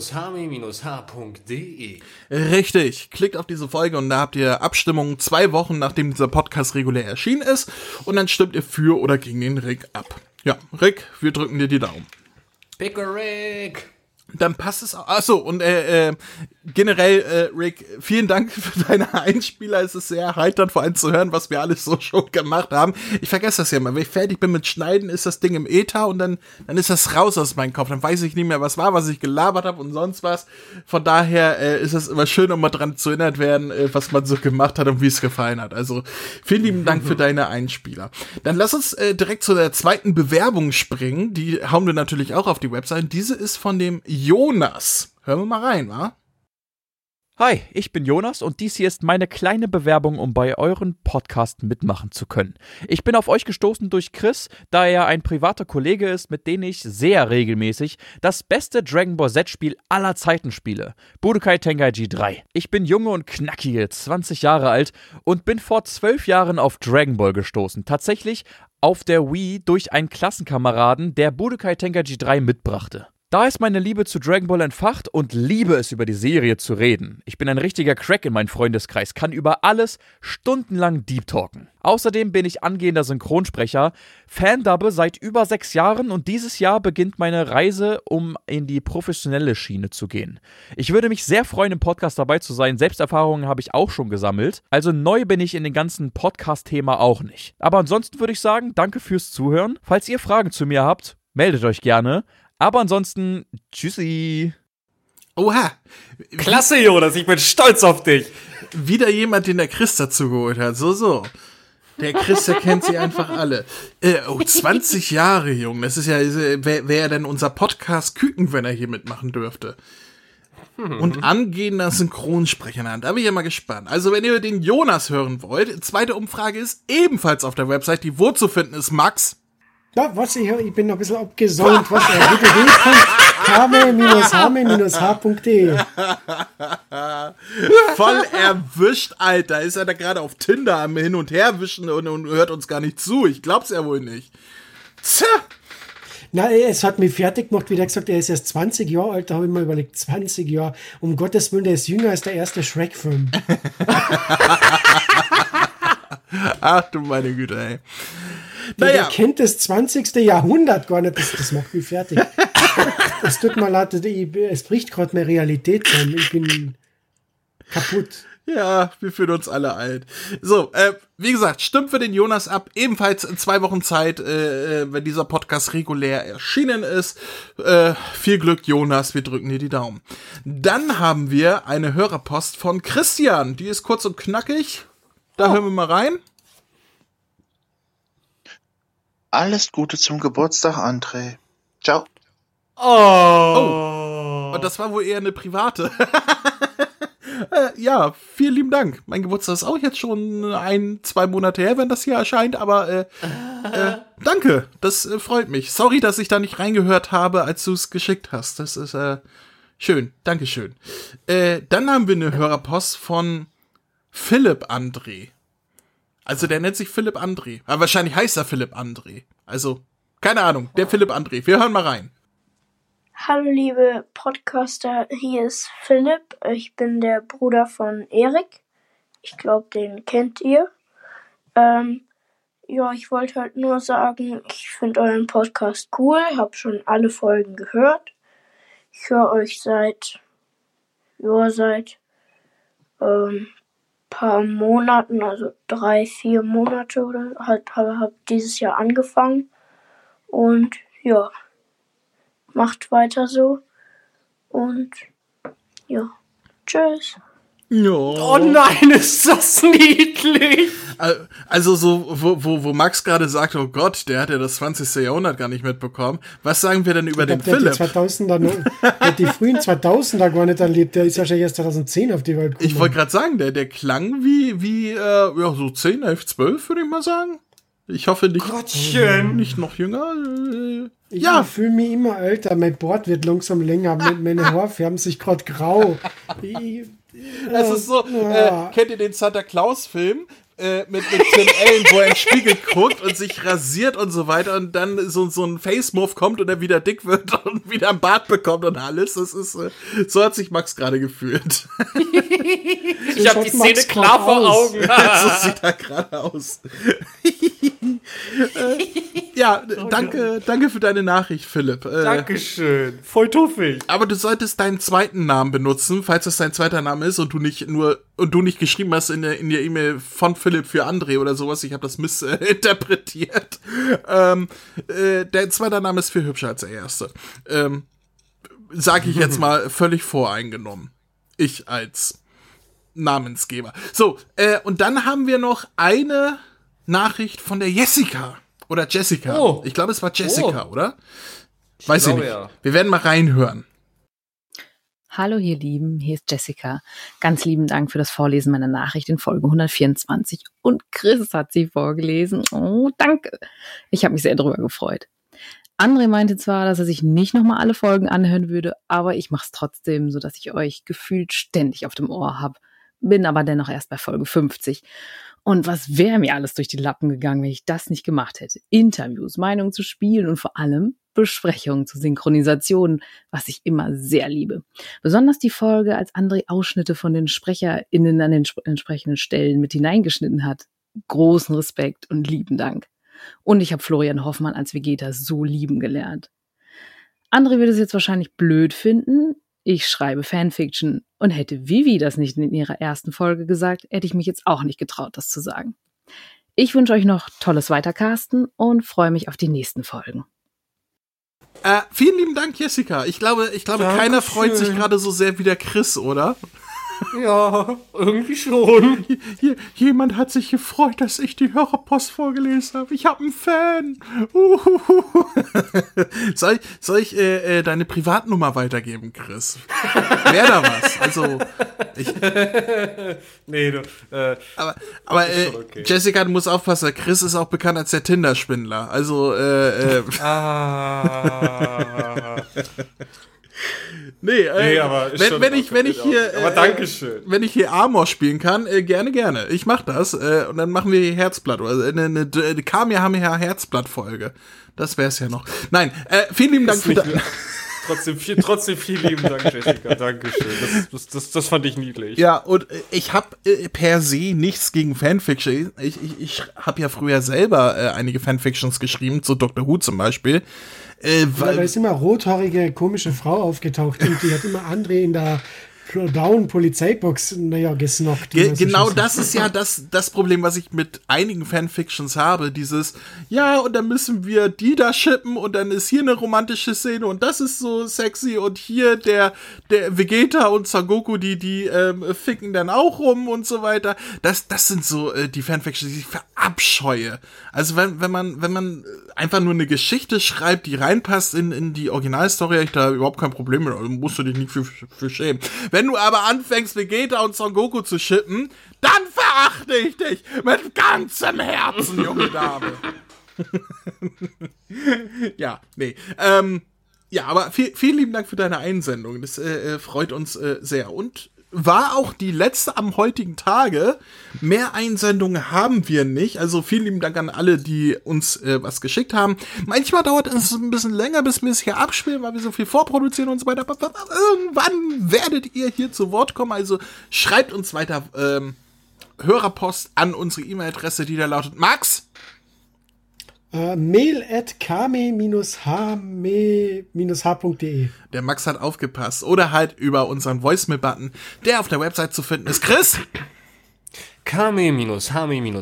Richtig. Klickt auf diese Folge und da habt ihr Abstimmungen zwei Wochen, nachdem dieser Podcast regulär erschienen ist. Und dann stimmt ihr für oder gegen den Rick ab. Ja, Rick, wir drücken dir die Daumen. Pickerick! Dann passt es auch. Achso, und äh, äh, generell, äh, Rick, vielen Dank für deine Einspieler. Es ist sehr erheiternd, vor allem zu hören, was wir alles so schon gemacht haben. Ich vergesse das ja mal. Wenn ich fertig bin mit Schneiden, ist das Ding im Ether und dann, dann ist das raus aus meinem Kopf. Dann weiß ich nicht mehr, was war, was ich gelabert habe und sonst was. Von daher äh, ist es immer schön, um mal dran zu erinnert werden, äh, was man so gemacht hat und wie es gefallen hat. Also vielen lieben Dank für deine Einspieler. Dann lass uns äh, direkt zu der zweiten Bewerbung springen. Die hauen wir natürlich auch auf die Website. Diese ist von dem Jonas. Hören wir mal rein, wa? Hi, ich bin Jonas und dies hier ist meine kleine Bewerbung, um bei euren Podcast mitmachen zu können. Ich bin auf euch gestoßen durch Chris, da er ein privater Kollege ist, mit dem ich sehr regelmäßig das beste Dragon Ball Z-Spiel aller Zeiten spiele. Budokai Tenkaichi 3. Ich bin junge und knackige, 20 Jahre alt und bin vor 12 Jahren auf Dragon Ball gestoßen. Tatsächlich auf der Wii durch einen Klassenkameraden, der Budokai Tenkaichi 3 mitbrachte. Da ist meine Liebe zu Dragon Ball entfacht und liebe es, über die Serie zu reden. Ich bin ein richtiger Crack in meinem Freundeskreis, kann über alles stundenlang Deep Talken. Außerdem bin ich angehender Synchronsprecher, Fandubbe seit über sechs Jahren und dieses Jahr beginnt meine Reise, um in die professionelle Schiene zu gehen. Ich würde mich sehr freuen, im Podcast dabei zu sein. Selbsterfahrungen habe ich auch schon gesammelt. Also neu bin ich in dem ganzen Podcast-Thema auch nicht. Aber ansonsten würde ich sagen, danke fürs Zuhören. Falls ihr Fragen zu mir habt, meldet euch gerne. Aber ansonsten, tschüssi. Oha. Klasse, Jonas, ich bin stolz auf dich. Wieder jemand, den der Chris dazu geholt hat. So, so. Der Chris, der kennt sie einfach alle. Äh, oh, 20 Jahre, Jung. Das ist ja, wer wär denn unser Podcast Küken, wenn er hier mitmachen dürfte? Und angehender Synchronsprecher. Da bin ich ja mal gespannt. Also, wenn ihr den Jonas hören wollt, zweite Umfrage ist ebenfalls auf der Website. Die wo zu finden ist Max. Ja, was ich, ich bin noch ein bisschen abgesäumt. Was er www.hame-hame-h.de Voll erwischt, Alter. Ist er da gerade auf Tinder am Hin- und Herwischen und, und hört uns gar nicht zu? Ich glaub's ja wohl nicht. Tja. Na, es hat mich fertig gemacht, wie der gesagt, er ist erst 20 Jahre alt, da habe ich mir überlegt, 20 Jahre. Um Gottes Willen, der ist jünger als der erste Shrek-Film. Ach du meine Güte, ey. Der, der kennt das 20. Jahrhundert gar nicht, das, das macht mich fertig. Es tut mir leid, es bricht gerade meine Realität zusammen. Ich bin kaputt. Ja, wir fühlen uns alle alt. So, äh, wie gesagt, stimmt für den Jonas ab. Ebenfalls in zwei Wochen Zeit, äh, äh wenn dieser Podcast regulär erschienen ist. Äh, viel Glück, Jonas. Wir drücken dir die Daumen. Dann haben wir eine Hörerpost von Christian. Die ist kurz und knackig. Da oh. hören wir mal rein. Alles Gute zum Geburtstag, André. Ciao. Oh. oh. Und das war wohl eher eine private. äh, ja, vielen lieben Dank. Mein Geburtstag ist auch jetzt schon ein, zwei Monate her, wenn das hier erscheint, aber äh, äh, danke. Das äh, freut mich. Sorry, dass ich da nicht reingehört habe, als du es geschickt hast. Das ist äh, schön. Dankeschön. Äh, dann haben wir eine Hörerpost von Philipp André. Also der nennt sich Philipp André. Aber wahrscheinlich heißt er Philipp André. Also, keine Ahnung, der Philipp André. Wir hören mal rein. Hallo liebe Podcaster, hier ist Philipp. Ich bin der Bruder von Erik. Ich glaube, den kennt ihr. Ähm, ja, ich wollte halt nur sagen, ich finde euren Podcast cool, habe schon alle Folgen gehört. Ich höre euch seit, ja, seit ähm, paar Monaten, also drei, vier Monate oder halt habe hab dieses Jahr angefangen. Und ja, macht weiter so. Und ja, tschüss. Ja. Oh nein, ist das niedlich. Also so, wo, wo, wo Max gerade sagt, oh Gott, der hat ja das 20. Jahrhundert gar nicht mitbekommen. Was sagen wir denn über den der Philipp? Die, 2000er, der die frühen 2000er gar nicht erlebt. Der ist wahrscheinlich erst 2010 auf die Welt gekommen. Ich wollte gerade sagen, der, der klang wie, wie äh, ja, so 10, 11, 12, würde ich mal sagen. Ich hoffe nicht, Gottchen. nicht noch jünger. Ich ja. fühle mich immer älter. Mein Bord wird langsam länger. Meine Haare färben sich gerade grau. Ich, es ist so, äh, kennt ihr den Santa Claus-Film? Äh, mit, mit Tim Allen, wo er in den Spiegel guckt und sich rasiert und so weiter und dann so, so ein Face-Move kommt und er wieder dick wird und wieder ein Bart bekommt und alles. Das ist, äh, so hat sich Max gerade gefühlt. ich habe die Szene klar vor Augen. so sieht er gerade aus. Ja, danke, danke für deine Nachricht, Philipp. Äh, Dankeschön. Voll tuffig. Aber du solltest deinen zweiten Namen benutzen, falls das dein zweiter Name ist und du nicht nur und du nicht geschrieben hast in der in der E-Mail von Philipp für André oder sowas. Ich habe das missinterpretiert. ähm, äh, der zweite Name ist viel hübscher als der erste. Ähm, sag ich jetzt mal völlig voreingenommen. Ich als Namensgeber. So, äh, und dann haben wir noch eine Nachricht von der Jessica. Oder Jessica. Oh. Ich glaube, es war Jessica, oder? Weiß ich glaube, nicht. ja. Wir werden mal reinhören. Hallo ihr Lieben, hier ist Jessica. Ganz lieben Dank für das Vorlesen meiner Nachricht in Folge 124. Und Chris hat sie vorgelesen. Oh, danke. Ich habe mich sehr darüber gefreut. André meinte zwar, dass er sich nicht nochmal alle Folgen anhören würde, aber ich mache es trotzdem, sodass ich euch gefühlt ständig auf dem Ohr habe. Bin aber dennoch erst bei Folge 50. Und was wäre mir alles durch die Lappen gegangen, wenn ich das nicht gemacht hätte? Interviews, Meinungen zu Spielen und vor allem Besprechungen zu Synchronisationen, was ich immer sehr liebe. Besonders die Folge, als André Ausschnitte von den SprecherInnen an den sp- entsprechenden Stellen mit hineingeschnitten hat. Großen Respekt und lieben Dank. Und ich habe Florian Hoffmann als Vegeta so lieben gelernt. André würde es jetzt wahrscheinlich blöd finden. Ich schreibe Fanfiction und hätte Vivi das nicht in ihrer ersten Folge gesagt, hätte ich mich jetzt auch nicht getraut, das zu sagen. Ich wünsche euch noch tolles Weitercasten und freue mich auf die nächsten Folgen. Äh, vielen lieben Dank, Jessica. Ich glaube, ich glaube, keiner freut sich gerade so sehr wie der Chris, oder? Ja, irgendwie schon. Hier, jemand hat sich gefreut, dass ich die Hörerpost vorgelesen habe. Ich habe einen Fan. Uhuhu. soll ich, soll ich äh, äh, deine Privatnummer weitergeben, Chris? Wäre da was? Also, ich, Nee, du, äh, aber, aber äh, okay. Jessica, du musst aufpassen. Chris ist auch bekannt als der Tinder-Spindler. Also, äh, äh, ah. Nee, äh, Nee, aber wenn, wenn ich, wenn ich hier, okay. Aber äh, Dankeschön. wenn ich hier Amor spielen kann, äh, gerne, gerne. Ich mach das äh, und dann machen wir hier Herzblatt oder eine, eine, eine Kamehameha Herzblatt-Folge. Das wär's ja noch. Nein, äh, vielen lieben Dank für nicht da mehr- Trotzdem, viel, trotzdem vielen lieben Dank, Jessica. Dankeschön. Das, das, das, das fand ich niedlich. Ja, und äh, ich habe äh, per se nichts gegen Fanfiction. Ich, ich, ich habe ja früher selber äh, einige Fanfictions geschrieben, zu Dr. Who zum Beispiel. Äh, Ja, da weil, ist immer rothaarige, komische Frau aufgetaucht und die hat immer André in der blauen Polizeibox, naja, gesnockt. Ge genau das ist ja das, das Problem, was ich mit einigen Fanfictions habe. Dieses, ja, und dann müssen wir die da shippen und dann ist hier eine romantische Szene und das ist so sexy und hier der, der Vegeta und Sangoku, die, die ähm, ficken dann auch rum und so weiter. Das, das sind so äh, die Fanfictions, die ich verabscheue. Also wenn, wenn man, wenn man einfach nur eine Geschichte schreibt, die reinpasst in, in die Originalstory, ich da überhaupt kein Problem mit. Also musst du dich nicht für, für schämen. Wenn du aber anfängst, Vegeta und Son Goku zu shippen, dann verachte ich dich mit ganzem Herzen, junge Dame. ja, nee. Ähm, ja, aber viel, vielen lieben Dank für deine Einsendung. Das äh, äh, freut uns äh, sehr. Und war auch die letzte am heutigen Tage. Mehr Einsendungen haben wir nicht. Also vielen lieben Dank an alle, die uns äh, was geschickt haben. Manchmal dauert es ein bisschen länger, bis wir es hier abspielen, weil wir so viel vorproduzieren und so weiter. Aber irgendwann werdet ihr hier zu Wort kommen. Also schreibt uns weiter ähm, Hörerpost an unsere E-Mail-Adresse, die da lautet Max. Äh, mail at kame-hme-h.de. Der Max hat aufgepasst. Oder halt über unseren Voicemail-Button, der auf der Website zu finden ist. Chris! kame-hme-h.de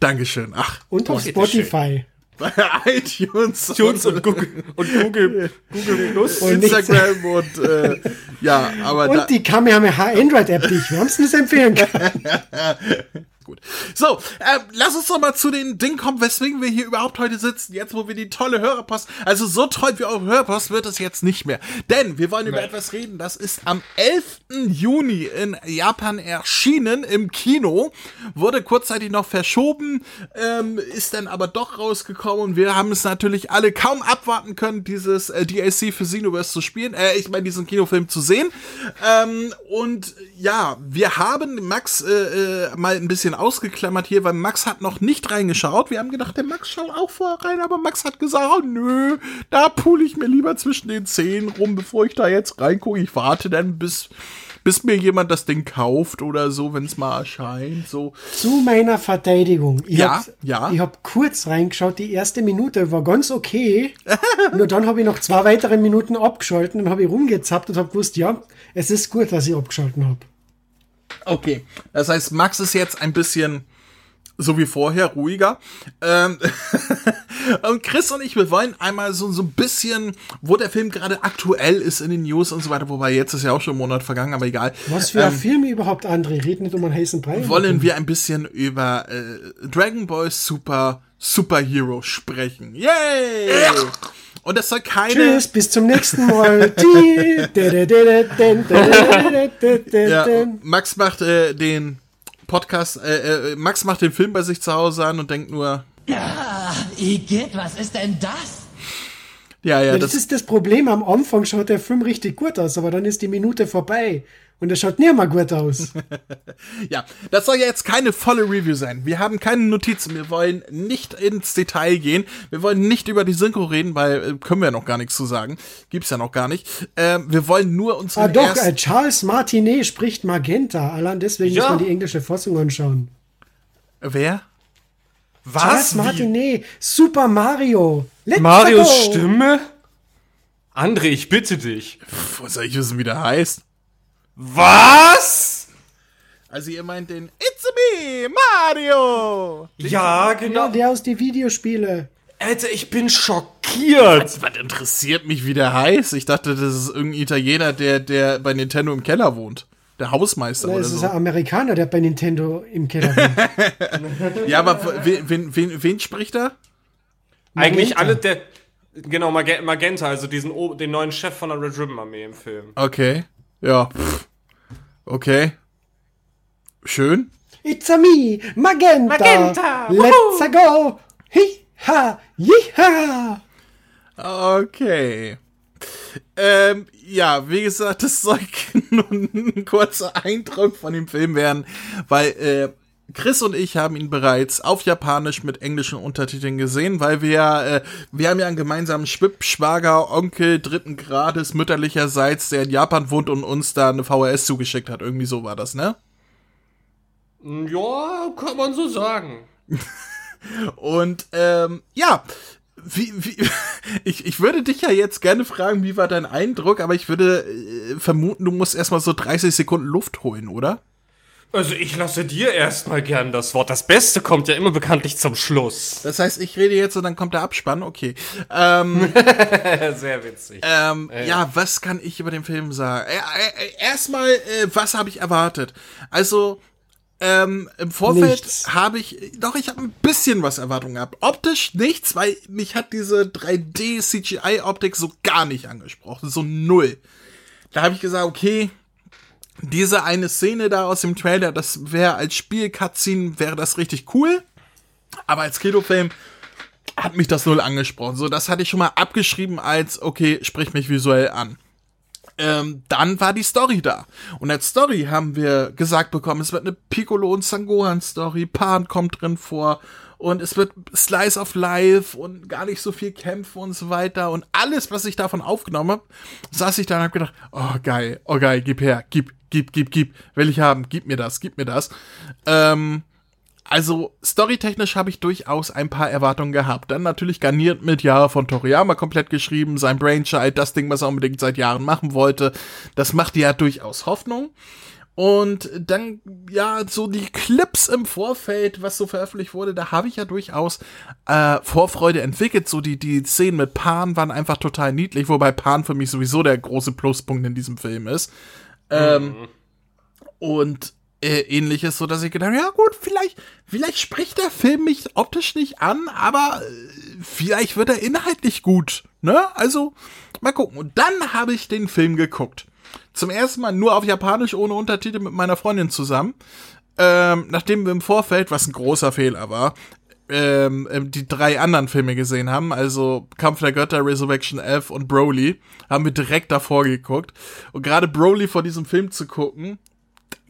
Dankeschön. Ach, Und auf bitteschön. Spotify. bei iTunes, iTunes und Google und Google, Google Plus. Und Instagram und äh, ja, aber da, Und die Kamehameha Android-App, die ich wärmstens empfehlen kann. gut. So, äh, lass uns doch mal zu den Dingen kommen, weswegen wir hier überhaupt heute sitzen. Jetzt, wo wir die tolle Hörerpost, also so toll wie eure Hörerpost wird es jetzt nicht mehr. Denn wir wollen über etwas reden, das ist am 11. Juni in Japan erschienen im Kino, wurde kurzzeitig noch verschoben, ähm, ist dann aber doch rausgekommen und wir haben es natürlich alle kaum abwarten können, dieses äh, DLC für Xenoverse zu spielen, äh, ich meine, diesen Kinofilm zu sehen. Ähm, und ja, wir haben Max äh, äh, mal ein bisschen ausgeklammert hier, weil Max hat noch nicht reingeschaut. Wir haben gedacht, der Max schaut auch vorher rein, aber Max hat gesagt, oh, nö, da pule ich mir lieber zwischen den Zehen rum, bevor ich da jetzt reingucke. Ich warte dann bis bis mir jemand das Ding kauft oder so, wenn es mal erscheint. So. Zu meiner Verteidigung. Ich Ja, hab, ja. Ich habe kurz reingeschaut, die erste Minute war ganz okay. Nur dann habe ich noch zwei weitere Minuten abgeschalten und habe ich rumgezappt und habe gewusst, ja, es ist gut, dass ich abgeschalten habe. Okay. Das heißt, Max ist jetzt ein bisschen so wie vorher, ruhiger. Ähm, und Chris und ich, wir wollen einmal so, so ein bisschen, wo der Film gerade aktuell ist in den News und so weiter, wobei jetzt ist ja auch schon ein Monat vergangen, aber egal. Was für ein Film überhaupt, André? Red nicht um einen heißen Brei. wollen wir ein bisschen über äh, Dragon Ball Super Superhero sprechen. Yay! Und das soll keine. Tschüss, bis zum nächsten Mal. ja, Max macht äh, den Podcast, äh, äh, Max macht den Film bei sich zu Hause an und denkt nur. Ah, Igitt, was ist denn das? Ja, ja, das, das ist das Problem. Am Anfang schaut der Film richtig gut aus, aber dann ist die Minute vorbei. Und er schaut nicht mehr gut aus. ja, das soll ja jetzt keine volle Review sein. Wir haben keine Notizen, wir wollen nicht ins Detail gehen, wir wollen nicht über die Synchro reden, weil äh, können wir ja noch gar nichts zu sagen. Gibt's ja noch gar nicht. Ähm, wir wollen nur uns ah, doch, ersten- äh, Charles Martinet spricht Magenta. Allein deswegen Ja. muss man die englische Fassung anschauen. Wer? Charles Was? Wie? Martinet, Super Mario. Let's Marios go. Stimme? André, ich bitte dich. Pff, was soll ich wissen, wie der heißt? Was? Also ihr meint den It's me, Mario! Ja, Ja, genau. der aus die Videospiele. Alter, ich bin schockiert. Was interessiert mich, wie der heißt? Ich dachte, das ist irgendein Italiener, der, der bei Nintendo im Keller wohnt. Der Hausmeister Na, oder es ist so. ein Amerikaner, der bei Nintendo im Keller wohnt. Ja, aber wen, wen, wen, wen spricht er? Eigentlich Magenta. alle der. Genau, Mage- Magenta, also diesen O- den neuen Chef von der Red Ribbon Armee im Film. Okay. Ja. Okay. Schön. It's a me, Magenta. Magenta, Let's go. Hi, ha, jiha. Okay. Ähm, ja, wie gesagt, das soll nur ein kurzer Eindruck von dem Film werden, weil äh, Chris und ich haben ihn bereits auf Japanisch mit englischen Untertiteln gesehen, weil wir, äh, wir haben ja einen gemeinsamen Schwipp-Schwager, Onkel dritten Grades mütterlicherseits, der in Japan wohnt und uns da eine VHS zugeschickt hat. Irgendwie so war das, ne? Ja, kann man so sagen. Und ähm, ja, wie, wie, ich, ich würde dich ja jetzt gerne fragen, wie war dein Eindruck, aber ich würde äh, vermuten, du musst erstmal so 30 Sekunden Luft holen, oder? Also ich lasse dir erstmal gern das Wort. Das Beste kommt ja immer bekanntlich zum Schluss. Das heißt, ich rede jetzt und dann kommt der Abspann, okay. Ähm, Sehr witzig. ähm, ja, was kann ich über den Film sagen? Äh, äh, äh, erstmal, was habe ich erwartet? Also, ähm, im Vorfeld habe ich, doch, ich habe ein bisschen was Erwartungen gehabt. Optisch nichts, weil mich hat diese 3D-CGI-Optik so gar nicht angesprochen, so null. Da habe ich gesagt, okay, diese eine Szene da aus dem Trailer, das wäre als Spiel-Cutscene, wäre das richtig cool. Aber als Kinofilm hat mich das null angesprochen. So, das hatte ich schon mal abgeschrieben als, okay, sprich mich visuell an. Ähm, dann war die Story da. Und als Story haben wir gesagt bekommen, es wird eine Piccolo und Sangohan Story, Pan kommt drin vor und es wird Slice of Life und gar nicht so viel Kämpfen und so weiter und alles, was ich davon aufgenommen habe, saß ich da und hab gedacht, oh geil, oh geil, gib her, gib, gib, gib, gib, will ich haben, gib mir das, gib mir das. Ähm, also storytechnisch habe ich durchaus ein paar Erwartungen gehabt. Dann natürlich garniert mit ja von Toriyama komplett geschrieben, sein Brainchild, das Ding, was er unbedingt seit Jahren machen wollte. Das macht ja durchaus Hoffnung. Und dann, ja, so die Clips im Vorfeld, was so veröffentlicht wurde, da habe ich ja durchaus äh, Vorfreude entwickelt. So die, die Szenen mit Pan waren einfach total niedlich, wobei Pan für mich sowieso der große Pluspunkt in diesem Film ist. Ähm, und äh, ähnliches, so dass ich gedacht habe, ja gut, vielleicht, vielleicht spricht der Film mich optisch nicht an, aber äh, vielleicht wird er inhaltlich gut, ne? Also, mal gucken. Und dann habe ich den Film geguckt. Zum ersten Mal nur auf Japanisch ohne Untertitel mit meiner Freundin zusammen. Ähm, nachdem wir im Vorfeld, was ein großer Fehler war, ähm, ähm, die drei anderen Filme gesehen haben, also Kampf der Götter, Resurrection F und Broly, haben wir direkt davor geguckt. Und gerade Broly vor diesem Film zu gucken,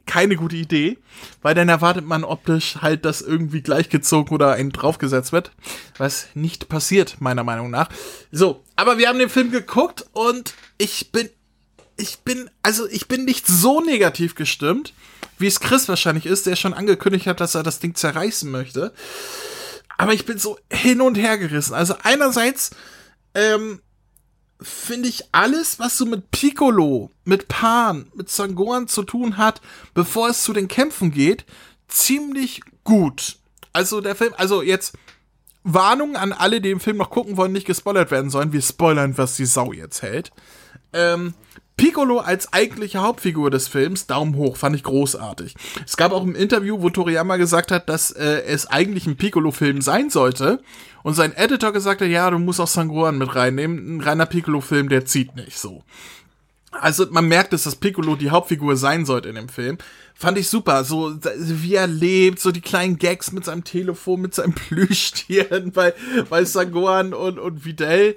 keine gute Idee, weil dann erwartet man optisch halt, dass irgendwie gleichgezogen oder einen draufgesetzt wird, was nicht passiert, meiner Meinung nach. So, aber wir haben den Film geguckt und ich bin ich bin, also ich bin nicht so negativ gestimmt, wie es Chris wahrscheinlich ist, der schon angekündigt hat, dass er das Ding zerreißen möchte. Aber ich bin so hin und her gerissen. Also einerseits ähm, finde ich alles, was so mit Piccolo, mit Pan, mit Sangoran zu tun hat, bevor es zu den Kämpfen geht, ziemlich gut. Also der Film, also jetzt Warnung an alle, die den Film noch gucken wollen, nicht gespoilert werden sollen. Wir spoilern, was die Sau jetzt hält. Ähm, Piccolo als eigentliche Hauptfigur des Films, Daumen hoch, fand ich großartig. Es gab auch ein Interview, wo Toriyama gesagt hat, dass äh, es eigentlich ein Piccolo-Film sein sollte. Und sein Editor gesagt hat, ja, du musst auch Sangoran mit reinnehmen. Ein reiner Piccolo-Film, der zieht nicht so. Also man merkt, dass das Piccolo die Hauptfigur sein sollte in dem Film. Fand ich super, so wie er lebt, so die kleinen Gags mit seinem Telefon, mit seinem Plüschtieren, weil, weil Sangoran und, und Videl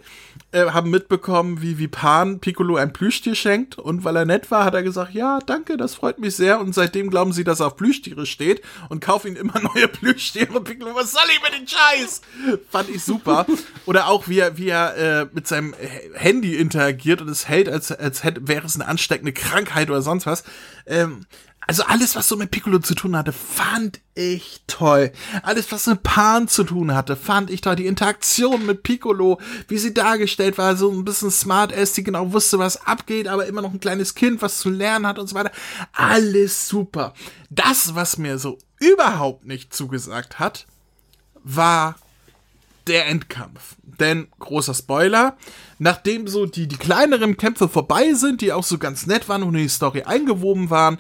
äh, haben mitbekommen, wie, wie Pan Piccolo ein Plüschtier schenkt und weil er nett war, hat er gesagt, ja, danke, das freut mich sehr und seitdem glauben sie, dass er auf Plüschtiere steht und kaufen ihn immer neue Plüschtiere. Piccolo, was soll ich mit dem Scheiß? Fand ich super. Oder auch, wie er, wie er äh, mit seinem Handy interagiert und es hält, als, als hätte, wäre es eine ansteckende Krankheit oder sonst was. Ähm, also alles, was so mit Piccolo zu tun hatte, fand ich toll. Alles, was mit Pan zu tun hatte, fand ich toll. Die Interaktion mit Piccolo, wie sie dargestellt war, so ein bisschen smart ass, die genau wusste, was abgeht, aber immer noch ein kleines Kind, was zu lernen hat und so weiter. Alles super. Das, was mir so überhaupt nicht zugesagt hat, war der Endkampf. Denn, großer Spoiler, nachdem so die, die kleineren Kämpfe vorbei sind, die auch so ganz nett waren und in die Story eingewoben waren,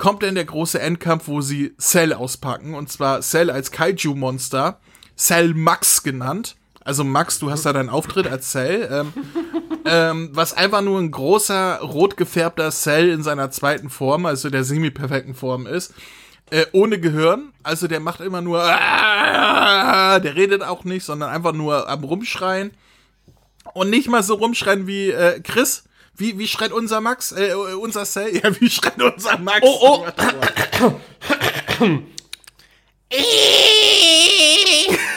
kommt dann der große Endkampf, wo sie Cell auspacken. Und zwar Cell als Kaiju-Monster. Cell Max genannt. Also Max, du hast da deinen Auftritt als Cell. Ähm, ähm, was einfach nur ein großer, rot gefärbter Cell in seiner zweiten Form, also der semi-perfekten Form ist. Äh, ohne Gehirn. Also der macht immer nur. Der redet auch nicht, sondern einfach nur am Rumschreien. Und nicht mal so rumschreien wie äh, Chris, wie, wie schreit unser Max, äh, unser Cell? Ja, wie schreit unser Max? Oh, oh.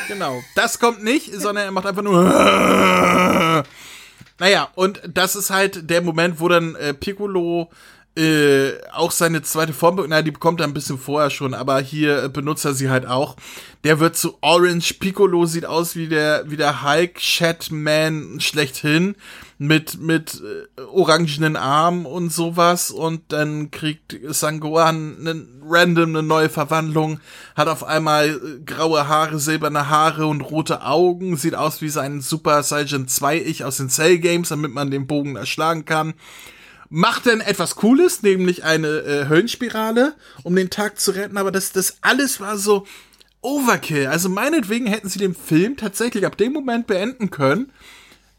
genau, das kommt nicht, sondern er macht einfach nur. Naja, und das ist halt der Moment, wo dann äh, Piccolo äh, auch seine zweite Form, na, die bekommt er ein bisschen vorher schon, aber hier äh, benutzt er sie halt auch. Der wird zu Orange Piccolo, sieht aus wie der, wie der Hulk Chatman schlechthin, mit, mit äh, orangenen Armen und sowas, und dann kriegt Sangohan eine, random eine neue Verwandlung, hat auf einmal äh, graue Haare, silberne Haare und rote Augen, sieht aus wie sein Super Saiyan 2 Ich aus den Cell Games, damit man den Bogen erschlagen kann macht dann etwas Cooles, nämlich eine äh, Höllenspirale, um den Tag zu retten, aber das, das alles war so Overkill. Also meinetwegen hätten sie den Film tatsächlich ab dem Moment beenden können,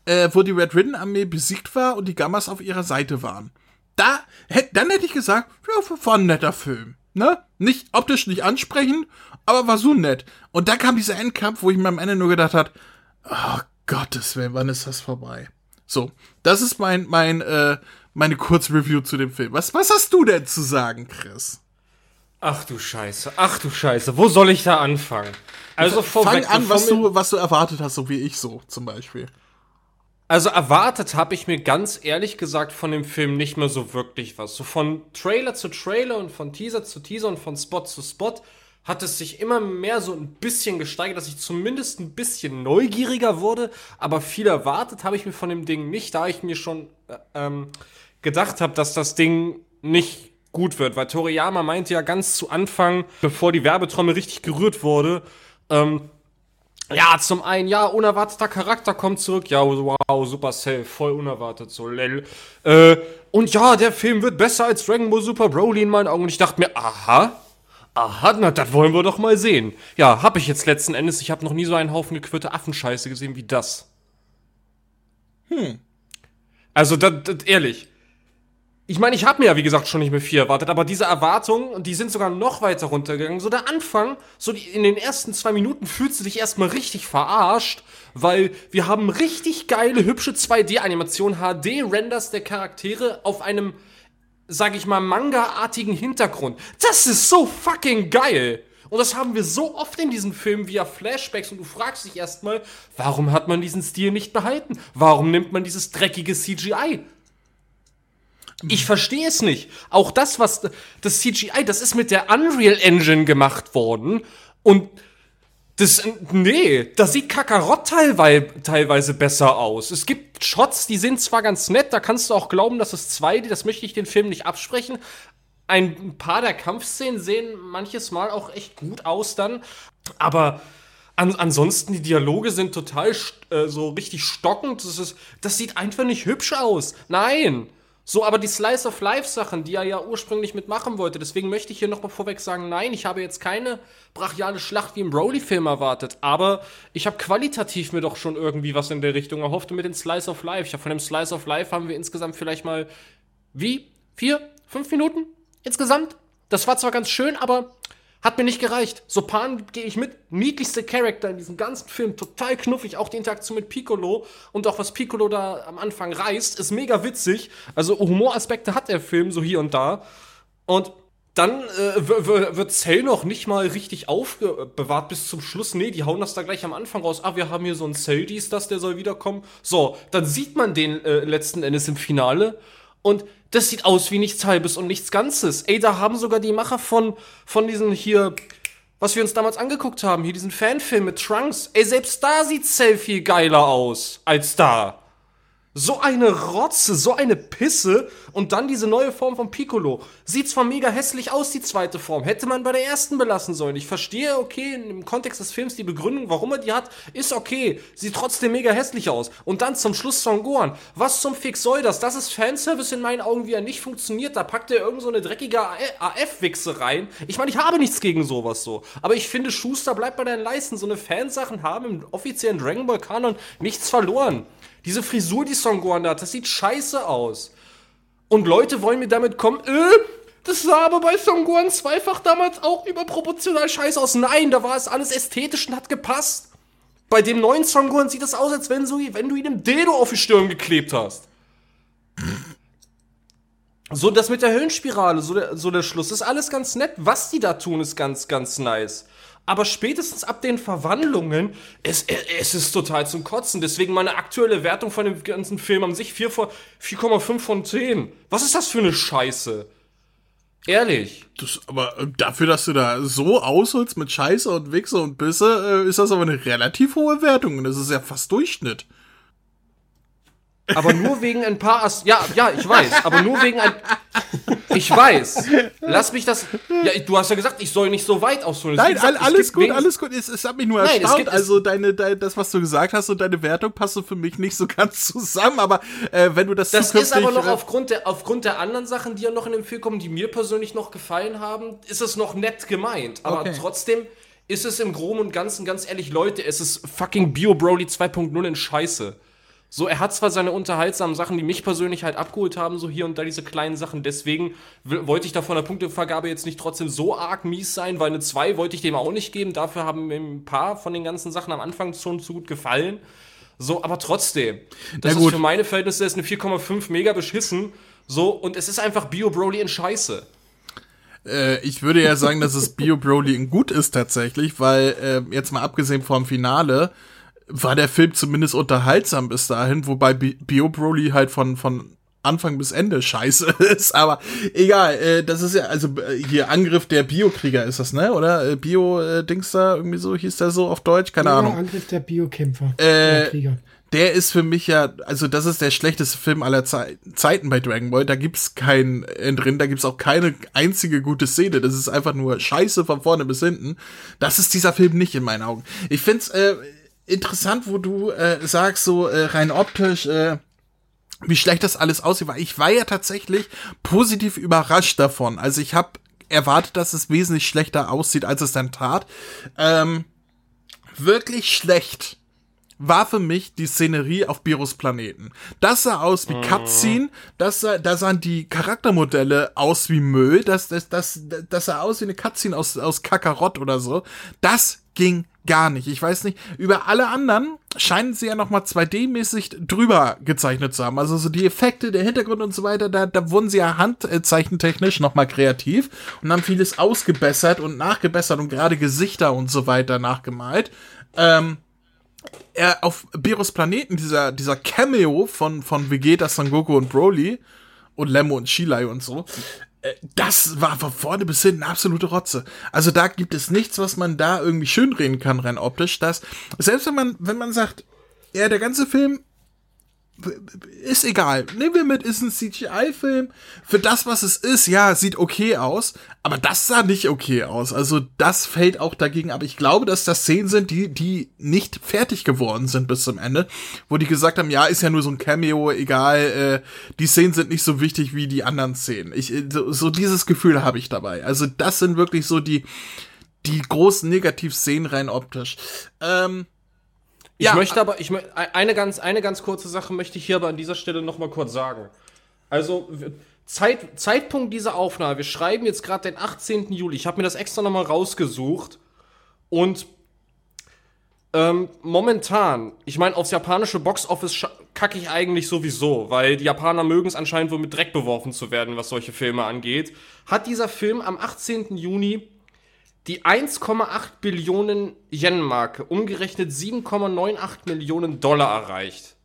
äh, wo die Red Ribbon Armee besiegt war und die Gammas auf ihrer Seite waren. Da, hätt, dann hätte ich gesagt, ja, war ein netter Film. Ne? Nicht optisch nicht ansprechend, aber war so nett. Und dann kam dieser Endkampf, wo ich mir am Ende nur gedacht hat, oh Gottes Willen, wann ist das vorbei? So, das ist mein, mein, äh, meine Kurzreview zu dem Film. Was, was hast du denn zu sagen, Chris? Ach du Scheiße, ach du Scheiße, wo soll ich da anfangen? Also vorweg, Fang an, was du, was du erwartet hast, so wie ich so zum Beispiel. Also erwartet habe ich mir ganz ehrlich gesagt von dem Film nicht mehr so wirklich was. So von Trailer zu Trailer und von Teaser zu Teaser und von Spot zu Spot hat es sich immer mehr so ein bisschen gesteigert, dass ich zumindest ein bisschen neugieriger wurde. Aber viel erwartet habe ich mir von dem Ding nicht, da ich mir schon äh, ähm, gedacht habe, dass das Ding nicht gut wird, weil Toriyama meinte ja ganz zu Anfang, bevor die Werbetrommel richtig gerührt wurde, ähm, ja, zum einen, ja, unerwarteter Charakter kommt zurück. Ja, wow, super safe, voll unerwartet, so lel. Äh, und ja, der Film wird besser als Dragon Ball Super Broly in meinen Augen. Und ich dachte mir, aha, aha, na, das wollen wir doch mal sehen. Ja, hab ich jetzt letzten Endes. Ich habe noch nie so einen Haufen gequirlte Affenscheiße gesehen wie das. Hm. Also, das, das ehrlich ich meine, ich habe mir ja, wie gesagt, schon nicht mehr viel erwartet, aber diese Erwartungen, die sind sogar noch weiter runtergegangen. So der Anfang, so die, in den ersten zwei Minuten fühlst du dich erstmal richtig verarscht, weil wir haben richtig geile, hübsche 2D-Animationen, HD-Renders der Charaktere auf einem, sag ich mal, Manga-artigen Hintergrund. Das ist so fucking geil! Und das haben wir so oft in diesen Filmen via Flashbacks und du fragst dich erstmal, warum hat man diesen Stil nicht behalten? Warum nimmt man dieses dreckige CGI? Ich verstehe es nicht. Auch das, was das CGI, das ist mit der Unreal Engine gemacht worden und das, nee, das sieht Kakarott teilweise, besser aus. Es gibt Shots, die sind zwar ganz nett, da kannst du auch glauben, dass es zwei, das möchte ich den Film nicht absprechen. Ein paar der Kampfszenen sehen manches Mal auch echt gut aus dann, aber an, ansonsten die Dialoge sind total äh, so richtig stockend. Das, ist, das sieht einfach nicht hübsch aus. Nein. So, aber die Slice of Life Sachen, die er ja ursprünglich mitmachen wollte, deswegen möchte ich hier nochmal vorweg sagen, nein, ich habe jetzt keine brachiale Schlacht wie im Broly-Film erwartet, aber ich habe qualitativ mir doch schon irgendwie was in der Richtung erhofft und mit dem Slice of Life. Ich habe von dem Slice of Life haben wir insgesamt vielleicht mal, wie? Vier? Fünf Minuten? Insgesamt? Das war zwar ganz schön, aber hat mir nicht gereicht. Sopan gehe ich mit. Niedlichste Charakter in diesem ganzen Film. Total knuffig. Auch die Interaktion mit Piccolo und auch was Piccolo da am Anfang reißt, ist mega witzig. Also Humoraspekte hat der Film so hier und da. Und dann äh, wird Cell noch nicht mal richtig aufbewahrt bis zum Schluss. Nee, die hauen das da gleich am Anfang raus. Ah, wir haben hier so einen Cell, dies, das, der soll wiederkommen. So, dann sieht man den äh, letzten Endes im Finale. Und das sieht aus wie nichts Halbes und nichts Ganzes. Ey, da haben sogar die Macher von, von diesen hier, was wir uns damals angeguckt haben, hier diesen Fanfilm mit Trunks. Ey, selbst da sieht Cell viel geiler aus als da. So eine Rotze, so eine Pisse und dann diese neue Form von Piccolo. Sieht zwar mega hässlich aus, die zweite Form. Hätte man bei der ersten belassen sollen. Ich verstehe, okay, im Kontext des Films die Begründung, warum er die hat, ist okay. Sieht trotzdem mega hässlich aus. Und dann zum Schluss Son Gohan. Was zum Fix soll das? Das ist Fanservice in meinen Augen, wie er nicht funktioniert. Da packt er irgend so eine dreckige AF-Wichse rein. Ich meine, ich habe nichts gegen sowas so. Aber ich finde, Schuster bleibt bei deinen Leisten. So eine Fansachen haben im offiziellen Dragon Ball Kanon nichts verloren. Diese Frisur, die Son Gohan hat, das sieht scheiße aus. Und Leute wollen mir damit kommen, äh, das sah aber bei Son Gohan zweifach damals auch überproportional scheiße aus. Nein, da war es alles ästhetisch und hat gepasst. Bei dem neuen Son Gohan sieht das aus, als wenn, so, wenn du ihm einen Dildo auf die Stirn geklebt hast. So, das mit der Höhenspirale, so der, so der Schluss, ist alles ganz nett. Was die da tun, ist ganz, ganz nice. Aber spätestens ab den Verwandlungen, es, es ist total zum Kotzen. Deswegen meine aktuelle Wertung von dem ganzen Film an sich 4,5 von 10. Was ist das für eine Scheiße? Ehrlich. Das, aber äh, dafür, dass du da so ausholst mit Scheiße und Wichse und Bisse, äh, ist das aber eine relativ hohe Wertung. Und das ist ja fast Durchschnitt. Aber nur wegen ein paar As Ja, ja, ich weiß. Aber nur wegen ein. Ich weiß. Lass mich das. Ja, du hast ja gesagt, ich soll nicht so weit ausholen. Nein, gesagt, alles gut, alles gut. Es, es, hat mich nur Nein, erstaunt. Gibt, also deine, deine, das, was du gesagt hast und deine Wertung passt für mich nicht so ganz zusammen. Aber äh, wenn du das Das ist aber noch äh, aufgrund der, aufgrund der anderen Sachen, die ja noch in dem Film kommen, die mir persönlich noch gefallen haben, ist es noch nett gemeint. Aber okay. trotzdem ist es im Groben und Ganzen, ganz ehrlich, Leute, es ist fucking Bio Broly 2.0 in Scheiße. So, er hat zwar seine unterhaltsamen Sachen, die mich persönlich halt abgeholt haben, so hier und da diese kleinen Sachen. Deswegen wollte ich da von der Punktevergabe jetzt nicht trotzdem so arg mies sein, weil eine 2 wollte ich dem auch nicht geben. Dafür haben mir ein paar von den ganzen Sachen am Anfang schon zu gut gefallen. So, aber trotzdem. Das ist für meine Verhältnisse ist eine 4,5 mega beschissen. So, und es ist einfach Bio Broly in Scheiße äh, ich würde ja sagen, dass es Bio Broly in gut ist tatsächlich, weil äh, jetzt mal abgesehen vom Finale, war der Film zumindest unterhaltsam bis dahin, wobei Bio Broly halt von, von Anfang bis Ende scheiße ist, aber egal, äh, das ist ja, also äh, hier Angriff der Biokrieger ist das, ne? Oder äh, Bio-Dings da, irgendwie so hieß der so auf Deutsch, keine ja, Ahnung. Angriff der Biokämpfer. Äh, der, der ist für mich ja, also das ist der schlechteste Film aller Ze Zeiten bei Dragon Ball. Da gibt's kein drin, da gibt's auch keine einzige gute Szene. Das ist einfach nur Scheiße von vorne bis hinten. Das ist dieser Film nicht in meinen Augen. Ich find's, äh, interessant, wo du äh, sagst, so äh, rein optisch, äh, wie schlecht das alles aussieht, weil ich war ja tatsächlich positiv überrascht davon. Also ich habe erwartet, dass es wesentlich schlechter aussieht, als es dann tat. Ähm, wirklich schlecht war für mich die Szenerie auf Biros Planeten. Das sah aus wie Cutscene, das sah, da sahen die Charaktermodelle aus wie Müll, das, das, das, das sah aus wie eine Cutscene aus, aus Kakarott oder so. Das ging gar nicht. Ich weiß nicht, über alle anderen scheinen sie ja noch mal 2D-mäßig drüber gezeichnet zu haben. Also so die Effekte, der Hintergrund und so weiter, da, da wurden sie ja handzeichentechnisch noch mal kreativ und haben vieles ausgebessert und nachgebessert und gerade Gesichter und so weiter nachgemalt. Ähm, er auf Beros Planeten, dieser, dieser Cameo von, von Vegeta, Son Goku und Broly, und Lemmo und Shilai und so. Äh, Das war von vorne bis hinten absolute Rotze. Also da gibt es nichts, was man da irgendwie schönreden kann, rein optisch. Das, selbst wenn man, wenn man sagt, ja, der ganze Film ist egal. Nehmen wir mit, ist ein CGI-Film. Für das, was es ist, ja, sieht okay aus. Aber das sah nicht okay aus. Also, das fällt auch dagegen. Aber ich glaube, dass das Szenen sind, die, die nicht fertig geworden sind bis zum Ende. Wo die gesagt haben, ja, ist ja nur so ein Cameo, egal. Äh, die Szenen sind nicht so wichtig wie die anderen Szenen. Ich, äh, so, so dieses Gefühl habe ich dabei. Also, das sind wirklich so die, die großen Negativszenen rein optisch. Ähm, Ich Ja, möchte aber, ich mö- eine ganz, eine ganz kurze Sache möchte ich hier aber an dieser Stelle noch mal kurz sagen. Also Zeit, Zeitpunkt dieser Aufnahme. Wir schreiben jetzt gerade den 18. Juli. Ich habe mir das extra noch mal rausgesucht und ähm, momentan, ich meine, aufs japanische Boxoffice kacke ich eigentlich sowieso, weil die Japaner mögen es anscheinend wohl mit Dreck beworfen zu werden, was solche Filme angeht. Hat dieser Film am 18. Juni die 1,8 Billionen Yen-Marke, umgerechnet 7,98 Millionen Dollar erreicht.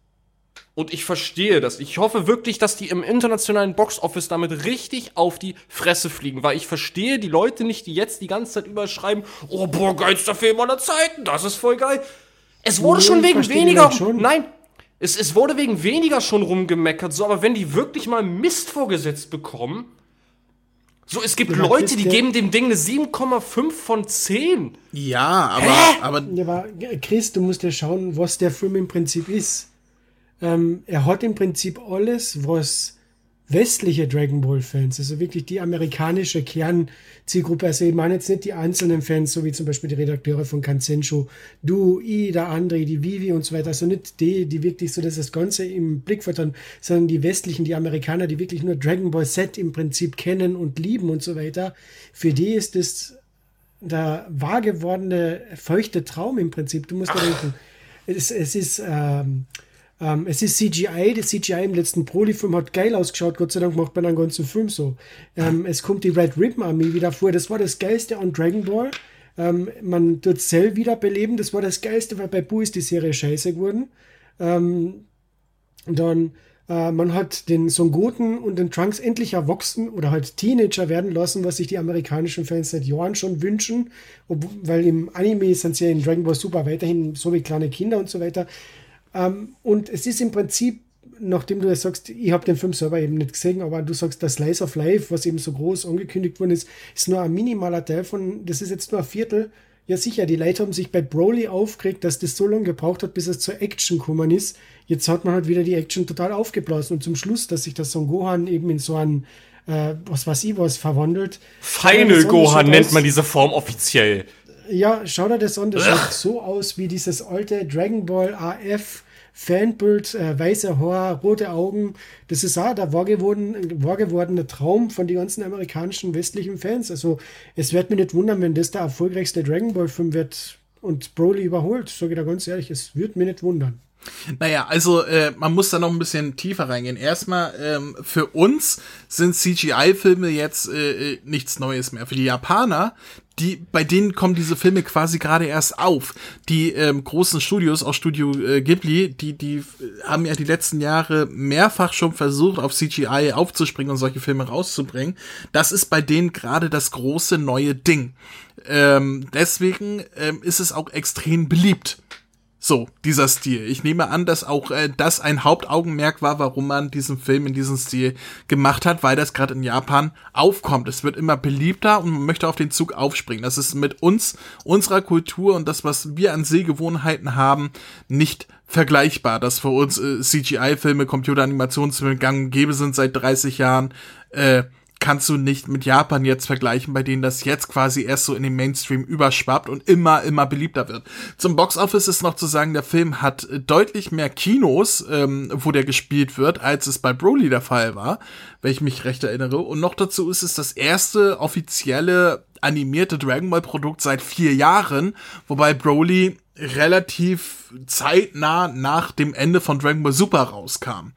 Und ich verstehe das. Ich hoffe wirklich, dass die im internationalen Boxoffice damit richtig auf die Fresse fliegen, weil ich verstehe die Leute nicht, die jetzt die ganze Zeit überschreiben, oh boah, geilster Film aller Zeiten, das ist voll geil. Es wurde Nee, schon wegen weniger, schon. nein, es, es wurde wegen weniger schon rumgemeckert, so, aber wenn die wirklich mal Mist vorgesetzt bekommen, so, es gibt Ja, Leute, die geben dem Ding eine 7,5 von 10. ja, aber, aber Ja, aber Chris, du musst ja schauen, was der Film im Prinzip ist. Ähm, er hat im Prinzip alles, was westliche Dragon Ball Fans, also wirklich die amerikanische Kernzielgruppe, also ich meine jetzt nicht die einzelnen Fans, so wie zum Beispiel die Redakteure von Kansensho, du, I, der André, die Vivi und so weiter, also nicht die, die wirklich so das, das Ganze im Blickfeld haben, sondern die westlichen, die Amerikaner, die wirklich nur Dragon Ball Z im Prinzip kennen und lieben und so weiter, für die ist es der wahr gewordene feuchte Traum im Prinzip. Du musst da denken, es, es ist ähm, ähm, es ist CGI, das CGI im letzten Broly-Film hat geil ausgeschaut, Gott sei Dank macht man einen ganzen Film so. Ähm, es kommt die Red Ribbon Armee wieder vor, das war das Geilste an Dragon Ball. Ähm, man tut Cell wiederbeleben, das war das Geilste, weil bei Buu ist die Serie scheiße geworden. Ähm, dann äh, man hat den Son Goten und den Trunks endlich erwachsen oder halt Teenager werden lassen, was sich die amerikanischen Fans seit Jahren schon wünschen, ob, weil im Anime sind sie ja in Dragon Ball Super weiterhin so wie kleine Kinder und so weiter. Ähm, und es ist im Prinzip, nachdem du das sagst, ich habe den Film selber eben nicht gesehen, aber du sagst, das Slice of Life, was eben so groß angekündigt worden ist, ist nur ein minimaler Teil von, das ist jetzt nur ein Viertel. Ja, sicher, die Leute haben sich bei Broly aufgeregt, dass das so lange gebraucht hat, bis es zur Action gekommen ist. Jetzt hat man halt wieder die Action total aufgeblasen und zum Schluss, dass sich das Son Gohan eben in so einen, äh, was weiß ich was, verwandelt. Final Ja, Gohan nennt man diese Form offiziell. Ja, schau dir das an. Das sieht so aus wie dieses alte Dragon Ball AF Fanbild, äh, weiße Haar, rote Augen. Das ist auch der wahr, geworden, wahr gewordene Traum von den ganzen amerikanischen westlichen Fans. Also es wird mich nicht wundern, wenn das der erfolgreichste Dragon Ball Film wird und Broly überholt. Sage ich da ganz ehrlich, es würde mich nicht wundern. Naja, also äh, man muss da noch ein bisschen tiefer reingehen. Erstmal, ähm, für uns sind CGI-Filme jetzt äh, äh, nichts Neues mehr. Für die Japaner, die, bei denen kommen diese Filme quasi gerade erst auf. Die ähm, großen Studios, auch Studio äh, Ghibli, die, die äh, haben ja die letzten Jahre mehrfach schon versucht, auf CGI aufzuspringen und solche Filme rauszubringen. Das ist bei denen gerade das große neue Ding. Ähm, deswegen ähm, ist es auch extrem beliebt. So, dieser Stil. Ich nehme an, dass auch äh, das ein Hauptaugenmerk war, warum man diesen Film in diesem Stil gemacht hat, weil das gerade in Japan aufkommt. Es wird immer beliebter und man möchte auf den Zug aufspringen. Das ist mit uns, unserer Kultur und das, was wir an Sehgewohnheiten haben, nicht vergleichbar. Dass für uns äh, CGI-Filme, Computeranimationsfilme gang und gäbe sind seit 30 Jahren, äh, kannst du nicht mit Japan jetzt vergleichen, bei denen das jetzt quasi erst so in den Mainstream überschwappt und immer, immer beliebter wird. Zum Boxoffice ist noch zu sagen, der Film hat deutlich mehr Kinos, ähm, wo der gespielt wird, als es bei Broly der Fall war, wenn ich mich recht erinnere. Und noch dazu ist es das erste offizielle animierte Dragon Ball Produkt seit vier Jahren, wobei Broly relativ zeitnah nach dem Ende von Dragon Ball Super rauskam.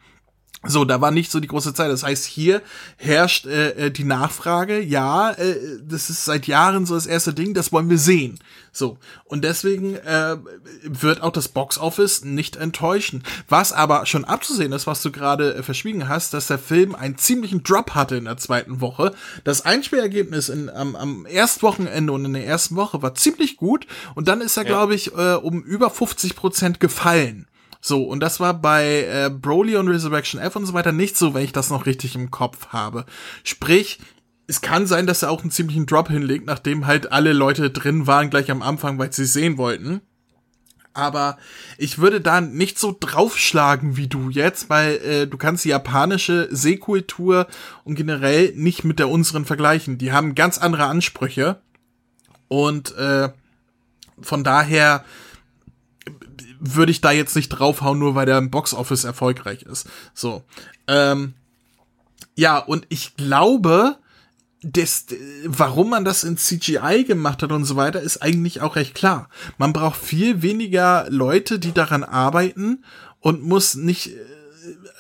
So, da war nicht so die große Zeit. Das heißt, hier herrscht äh, äh, die Nachfrage, ja, äh, das ist seit Jahren so das erste Ding, das wollen wir sehen. So, und deswegen äh, wird auch das Boxoffice nicht enttäuschen. Was aber schon abzusehen ist, was du gerade äh, verschwiegen hast, dass der Film einen ziemlichen Drop hatte in der zweiten Woche. Das Einspielergebnis in, am, am ersten Wochenende und in der ersten Woche war ziemlich gut und dann ist er, ja. glaube ich, äh, um über 50 Prozent gefallen. So, und das war bei äh, Broly und Resurrection F und so weiter nicht so, wenn ich das noch richtig im Kopf habe. Sprich, es kann sein, dass er auch einen ziemlichen Drop hinlegt, nachdem halt alle Leute drin waren, gleich am Anfang, weil sie es sehen wollten. Aber ich würde da nicht so draufschlagen wie du jetzt, weil äh, du kannst die japanische Seekultur und generell nicht mit der unseren vergleichen. Die haben ganz andere Ansprüche. Und äh, von daher würde ich da jetzt nicht draufhauen, nur weil der im Boxoffice erfolgreich ist. So. Ähm, ja, und ich glaube, das, warum man das in CGI gemacht hat und so weiter, ist eigentlich auch recht klar. Man braucht viel weniger Leute, die daran arbeiten und muss nicht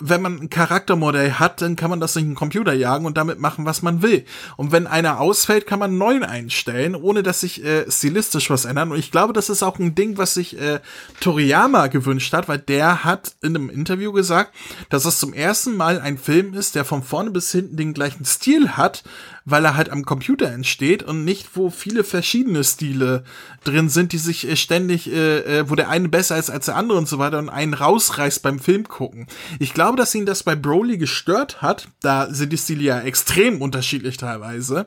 wenn man ein Charaktermodell hat, dann kann man das in den Computer jagen und damit machen, was man will. Und wenn einer ausfällt, kann man einen neuen einstellen, ohne dass sich äh, stilistisch was ändert. Und ich glaube, das ist auch ein Ding, was sich äh, Toriyama gewünscht hat, weil der hat in einem Interview gesagt, dass es zum ersten Mal ein Film ist, der von vorne bis hinten den gleichen Stil hat, weil er halt am Computer entsteht und nicht, wo viele verschiedene Stile drin sind, die sich äh, ständig, äh, äh, wo der eine besser ist als der andere und so weiter und einen rausreißt beim Film gucken. Ich glaube, dass ihn das bei Broly gestört hat. Da sind die Stile ja extrem unterschiedlich teilweise.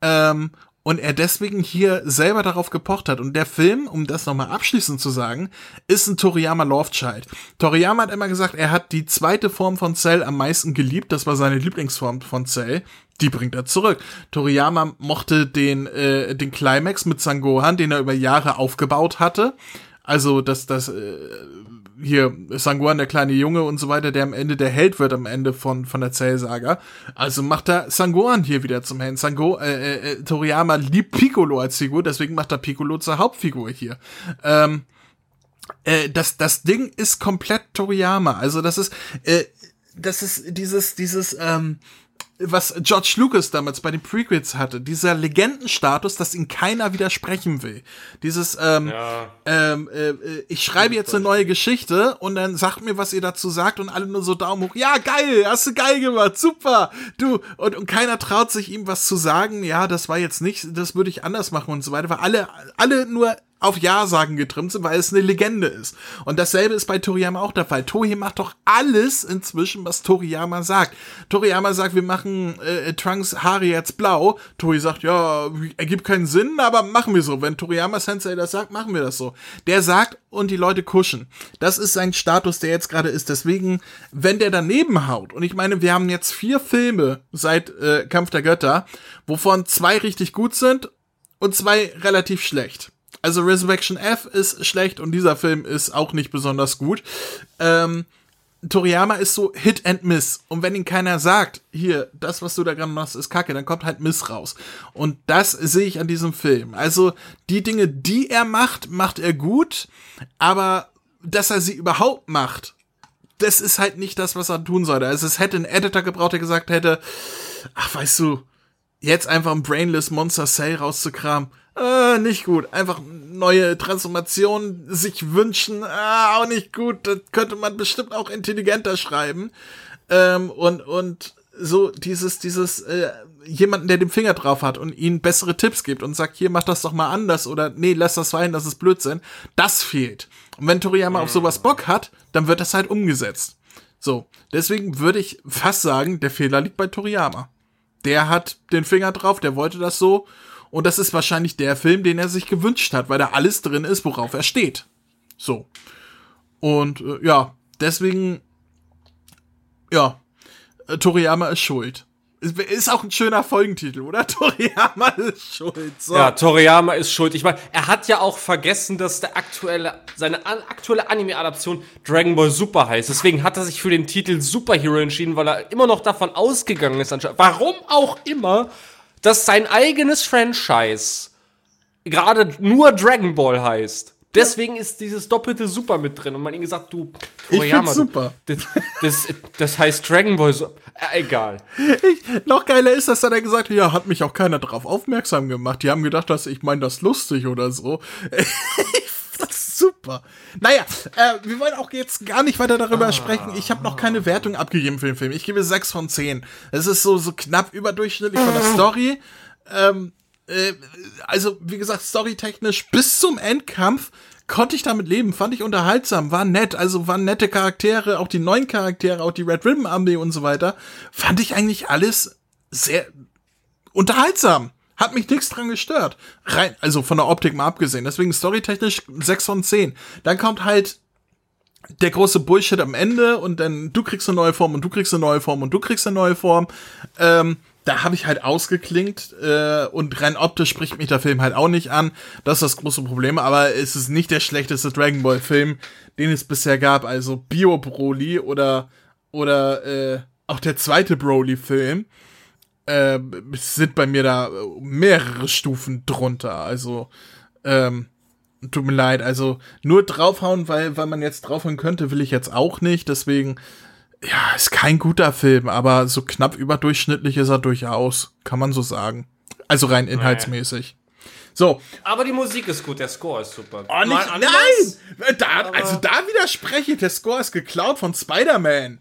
Ähm, und er deswegen hier selber darauf gepocht hat. Und der Film, um das nochmal abschließend zu sagen, ist ein Toriyama Lovechild. Toriyama hat immer gesagt, er hat die zweite Form von Cell am meisten geliebt. Das war seine Lieblingsform von Cell. Die bringt er zurück. Toriyama mochte den, äh, den Climax mit Sangohan, den er über Jahre aufgebaut hatte. Also, dass das äh, hier Sanguan, der kleine Junge und so weiter, der am Ende der Held wird am Ende von von der Zellsaga. Also macht er Sangoan hier wieder zum Held. Sango, äh, äh, äh, Toriyama liebt Piccolo als Figur, deswegen macht er Piccolo zur Hauptfigur hier. Ähm, äh, das das Ding ist komplett Toriyama. Also das ist äh, das ist dieses dieses ähm, was George Lucas damals bei den Prequels hatte, dieser Legendenstatus, dass ihn keiner widersprechen will. Dieses, ähm, ja. ähm, äh, ich schreibe jetzt eine neue Geschichte und dann sagt mir, was ihr dazu sagt und alle nur so Daumen hoch, ja, geil, hast du geil gemacht, super, du, und, und keiner traut sich ihm was zu sagen, ja, das war jetzt nicht, das würde ich anders machen und so weiter, weil alle, alle nur auf Ja-Sagen getrimmt sind, weil es eine Legende ist. Und dasselbe ist bei Toriyama auch der Fall. Toei macht doch alles inzwischen, was Toriyama sagt. Toriyama sagt, wir machen äh, Trunks Haare jetzt blau. Toei sagt, ja, ergibt keinen Sinn, aber machen wir so. Wenn Toriyama Sensei das sagt, machen wir das so. Der sagt und die Leute kuschen. Das ist sein Status, der jetzt gerade ist. Deswegen, wenn der daneben haut, und ich meine, wir haben jetzt vier Filme seit äh, Kampf der Götter, wovon zwei richtig gut sind und zwei relativ schlecht. Also Resurrection F ist schlecht und dieser Film ist auch nicht besonders gut. Ähm, Toriyama ist so Hit and Miss. Und wenn ihn keiner sagt, hier, das, was du da gerade machst, ist kacke, dann kommt halt Miss raus. Und das sehe ich an diesem Film. Also, die Dinge, die er macht, macht er gut, aber dass er sie überhaupt macht, das ist halt nicht das, was er tun sollte. Also, es hätte ein Editor gebraucht, der gesagt hätte, ach, weißt du, jetzt einfach ein Brainless Monster Cell rauszukramen, äh, nicht gut. Einfach neue Transformationen sich wünschen, äh, auch nicht gut. Das könnte man bestimmt auch intelligenter schreiben. Ähm, und, und so dieses, dieses, äh, jemanden, der den Finger drauf hat und ihnen bessere Tipps gibt und sagt, hier, mach das doch mal anders oder nee, lass das sein, das ist Blödsinn. Das fehlt. Und wenn Toriyama auf sowas Bock hat, dann wird das halt umgesetzt. So, deswegen würde ich fast sagen, der Fehler liegt bei Toriyama. Der hat den Finger drauf, der wollte das so und das ist wahrscheinlich der Film, den er sich gewünscht hat, weil da alles drin ist, worauf er steht. So. Und äh, ja, deswegen, ja, äh, Toriyama ist schuld. Ist auch ein schöner Folgentitel, oder? Toriyama ist schuld. So. Ja, Toriyama ist schuld. Ich meine, er hat ja auch vergessen, dass der aktuelle, seine aktuelle Anime-Adaption Dragon Ball Super heißt. Deswegen hat er sich für den Titel Superhero entschieden, weil er immer noch davon ausgegangen ist. Warum auch immer, dass sein eigenes Franchise gerade nur Dragon Ball heißt. Deswegen ist dieses doppelte Super mit drin. Und man hat ihm gesagt, du, Ich Toriyama, du- super. Das, das, das heißt Dragon Ball Super. Äh, egal. Ich, noch geiler ist, dass er dann gesagt hat, ja, hat mich auch keiner darauf aufmerksam gemacht. Die haben gedacht, dass ich meine das lustig oder so. das ist super. Naja, äh, wir wollen auch jetzt gar nicht weiter darüber sprechen. Ich habe noch keine Wertung abgegeben für den Film. Ich gebe 6 von 10. Es ist so, so knapp überdurchschnittlich von der Story. Ähm, äh, also, wie gesagt, storytechnisch bis zum Endkampf konnte ich damit leben, fand ich unterhaltsam, war nett, also waren nette Charaktere, auch die neuen Charaktere, auch die Red Ribbon Armee und so weiter, fand ich eigentlich alles sehr unterhaltsam. Hat mich nichts dran gestört. Rein, also von der Optik mal abgesehen. Deswegen storytechnisch 6 von 10. Dann kommt halt der große Bullshit am Ende und dann du kriegst eine neue Form und du kriegst eine neue Form und du kriegst eine neue Form. Ähm, da habe ich halt ausgeklinkt äh, und rein optisch spricht mich der Film halt auch nicht an. Das ist das große Problem, aber es ist nicht der schlechteste Dragon Ball Film, den es bisher gab. Also Bio Broly oder oder äh, auch der zweite Broly Film äh, sind bei mir da mehrere Stufen drunter. Also ähm, tut mir leid. Also nur draufhauen, weil weil man jetzt draufhauen könnte, will ich jetzt auch nicht. Deswegen ja, ist kein guter Film, aber so knapp überdurchschnittlich ist er durchaus, kann man so sagen. Also rein inhaltsmäßig. So, Aber die Musik ist gut, der Score ist super. oh, nicht, nein! Da, also da widerspreche ich, der Score ist geklaut von Spider-Man.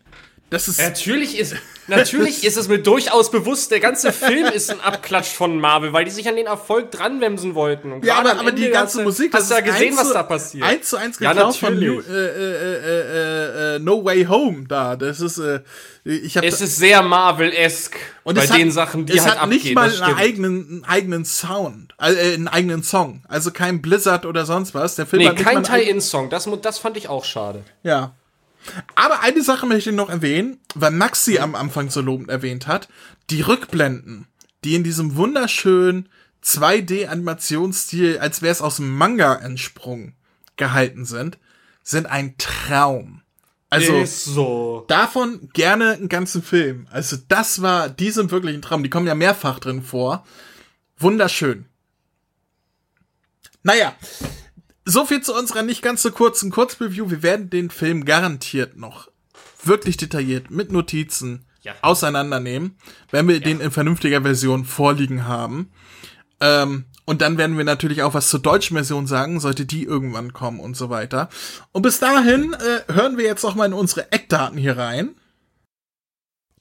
Das ist. Natürlich ist, natürlich ist es mir durchaus bewusst, der ganze Film ist ein Abklatsch von Marvel, weil die sich an den Erfolg dranwemsen wollten. Und ja, aber, aber die ganze hast Musik, hast du ja gesehen, was zu- da passiert. Eins zu eins Ja, geklaut von New, äh, äh, äh, äh, äh, No Way Home da. Das ist, äh, ich habe Es ist sehr Marvel-esk Und bei hat, den Sachen, die es halt hat nicht mal einen eigenen, einen eigenen Sound, also, äh, einen eigenen Song. Also kein Blizzard oder sonst was. Der Film Nee, hat kein Tie-In-Song. Das, das fand ich auch schade. Ja. Aber eine Sache möchte ich noch erwähnen, weil Maxi am Anfang so lobend erwähnt hat. Die Rückblenden, die in diesem wunderschönen 2D-Animationsstil, als wäre es aus dem Manga entsprungen, gehalten sind, sind ein Traum. Also, so. davon gerne einen ganzen Film. Also das war, die sind wirklich ein Traum. Die kommen ja mehrfach drin vor. Wunderschön. Naja, so viel zu unserer nicht ganz so kurzen Kurzreview. Wir werden den Film garantiert noch wirklich detailliert mit Notizen Ja. auseinandernehmen, wenn wir den in vernünftiger Version vorliegen haben. Ähm, und dann werden wir natürlich auch was zur deutschen Version sagen, sollte die irgendwann kommen und so weiter. Und bis dahin äh, hören wir jetzt noch mal in unsere Eckdaten hier rein.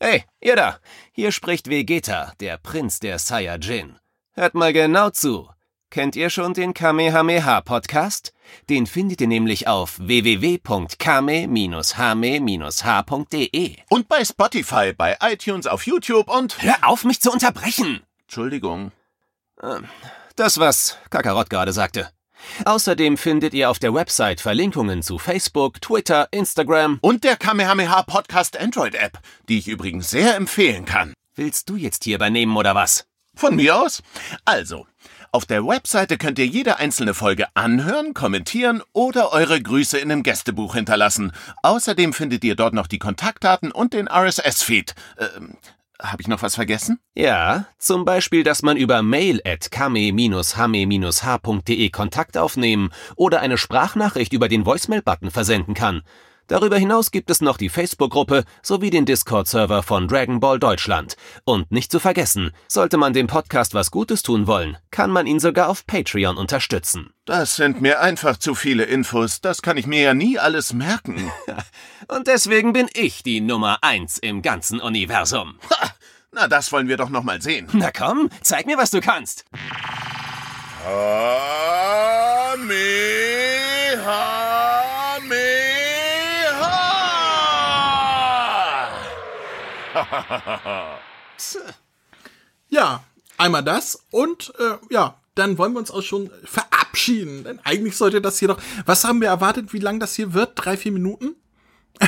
Hey, ihr da! Hier spricht Vegeta, der Prinz der Saiyajin. Hört mal genau zu. Kennt ihr schon den Kamehameha-Podcast? Den findet ihr nämlich auf www.kame-hame-h.de. Und bei Spotify, bei iTunes, auf YouTube und. Hör auf, mich zu unterbrechen! Entschuldigung. Das, was Kakarott gerade sagte. Außerdem findet ihr auf der Website Verlinkungen zu Facebook, Twitter, Instagram. Und der Kamehameha Podcast Android App, die ich übrigens sehr empfehlen kann. Willst du jetzt hier übernehmen oder was? Von mir aus? Also, auf der Webseite könnt ihr jede einzelne Folge anhören, kommentieren oder eure Grüße in einem Gästebuch hinterlassen. Außerdem findet ihr dort noch die Kontaktdaten und den RSS-Feed. Ähm, habe ich noch was vergessen? Ja, zum Beispiel, dass man über mail at kame-hame-h.de Kontakt aufnehmen oder eine Sprachnachricht über den Voicemail-Button versenden kann. Darüber hinaus gibt es noch die Facebook-Gruppe sowie den Discord-Server von Dragon Ball Deutschland. Und nicht zu vergessen, sollte man dem Podcast was Gutes tun wollen, kann man ihn sogar auf Patreon unterstützen. Das sind mir einfach zu viele Infos. Das kann ich mir ja nie alles merken. Und deswegen bin ich die Nummer eins im ganzen Universum. Ha! Na, das wollen wir doch noch mal sehen. Na komm, zeig mir, was du kannst. Kamehameha! Ja, einmal das und äh, ja, dann wollen wir uns auch schon verabschieden. Denn eigentlich sollte das hier doch. Was haben wir erwartet, wie lang das hier wird? Drei, vier Minuten?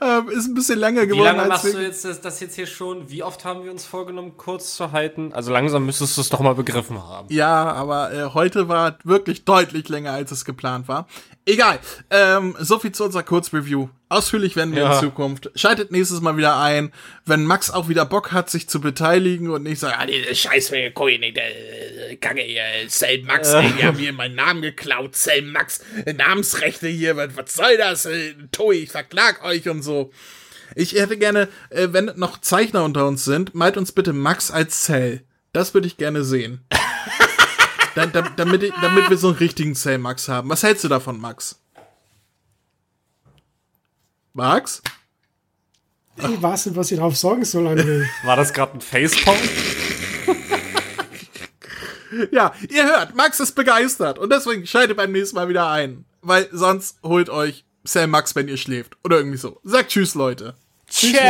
ähm, ist ein bisschen länger Wie geworden. lange als machst du jetzt das, das jetzt hier schon? Wie oft haben wir uns vorgenommen, kurz zu halten? Also langsam müsstest du es doch mal begriffen haben. Ja, aber äh, heute war wirklich deutlich länger, als es geplant war. Egal. Ähm, so viel zu unserer Kurzreview. Ausführlich werden wir Ja. in Zukunft. Schaltet nächstes Mal wieder ein, wenn Max auch wieder Bock hat, sich zu beteiligen und nicht sagt, ah, diese Scheiß Koin, der Kacke hier, Cell Max, ey, die haben hier meinen Namen geklaut, Cell Max, Namensrechte hier, was, was soll das? Äh, Toi, ich verklag euch und so. Ich hätte gerne, äh, wenn noch Zeichner unter uns sind, malt uns bitte Max als Cell. Das würde ich gerne sehen. da, da, damit, ich- damit wir so einen richtigen Cell Max haben. Was hältst du davon, Max? Max? Ich weiß nicht, was ich drauf sagen soll, André. War das gerade ein Facepalm? Ja, ihr hört, Max ist begeistert und deswegen schaltet beim nächsten Mal wieder ein. Weil sonst holt euch Cell Max, wenn ihr schläft. Oder irgendwie so. Sagt Tschüss, Leute. Tschüss, Leute.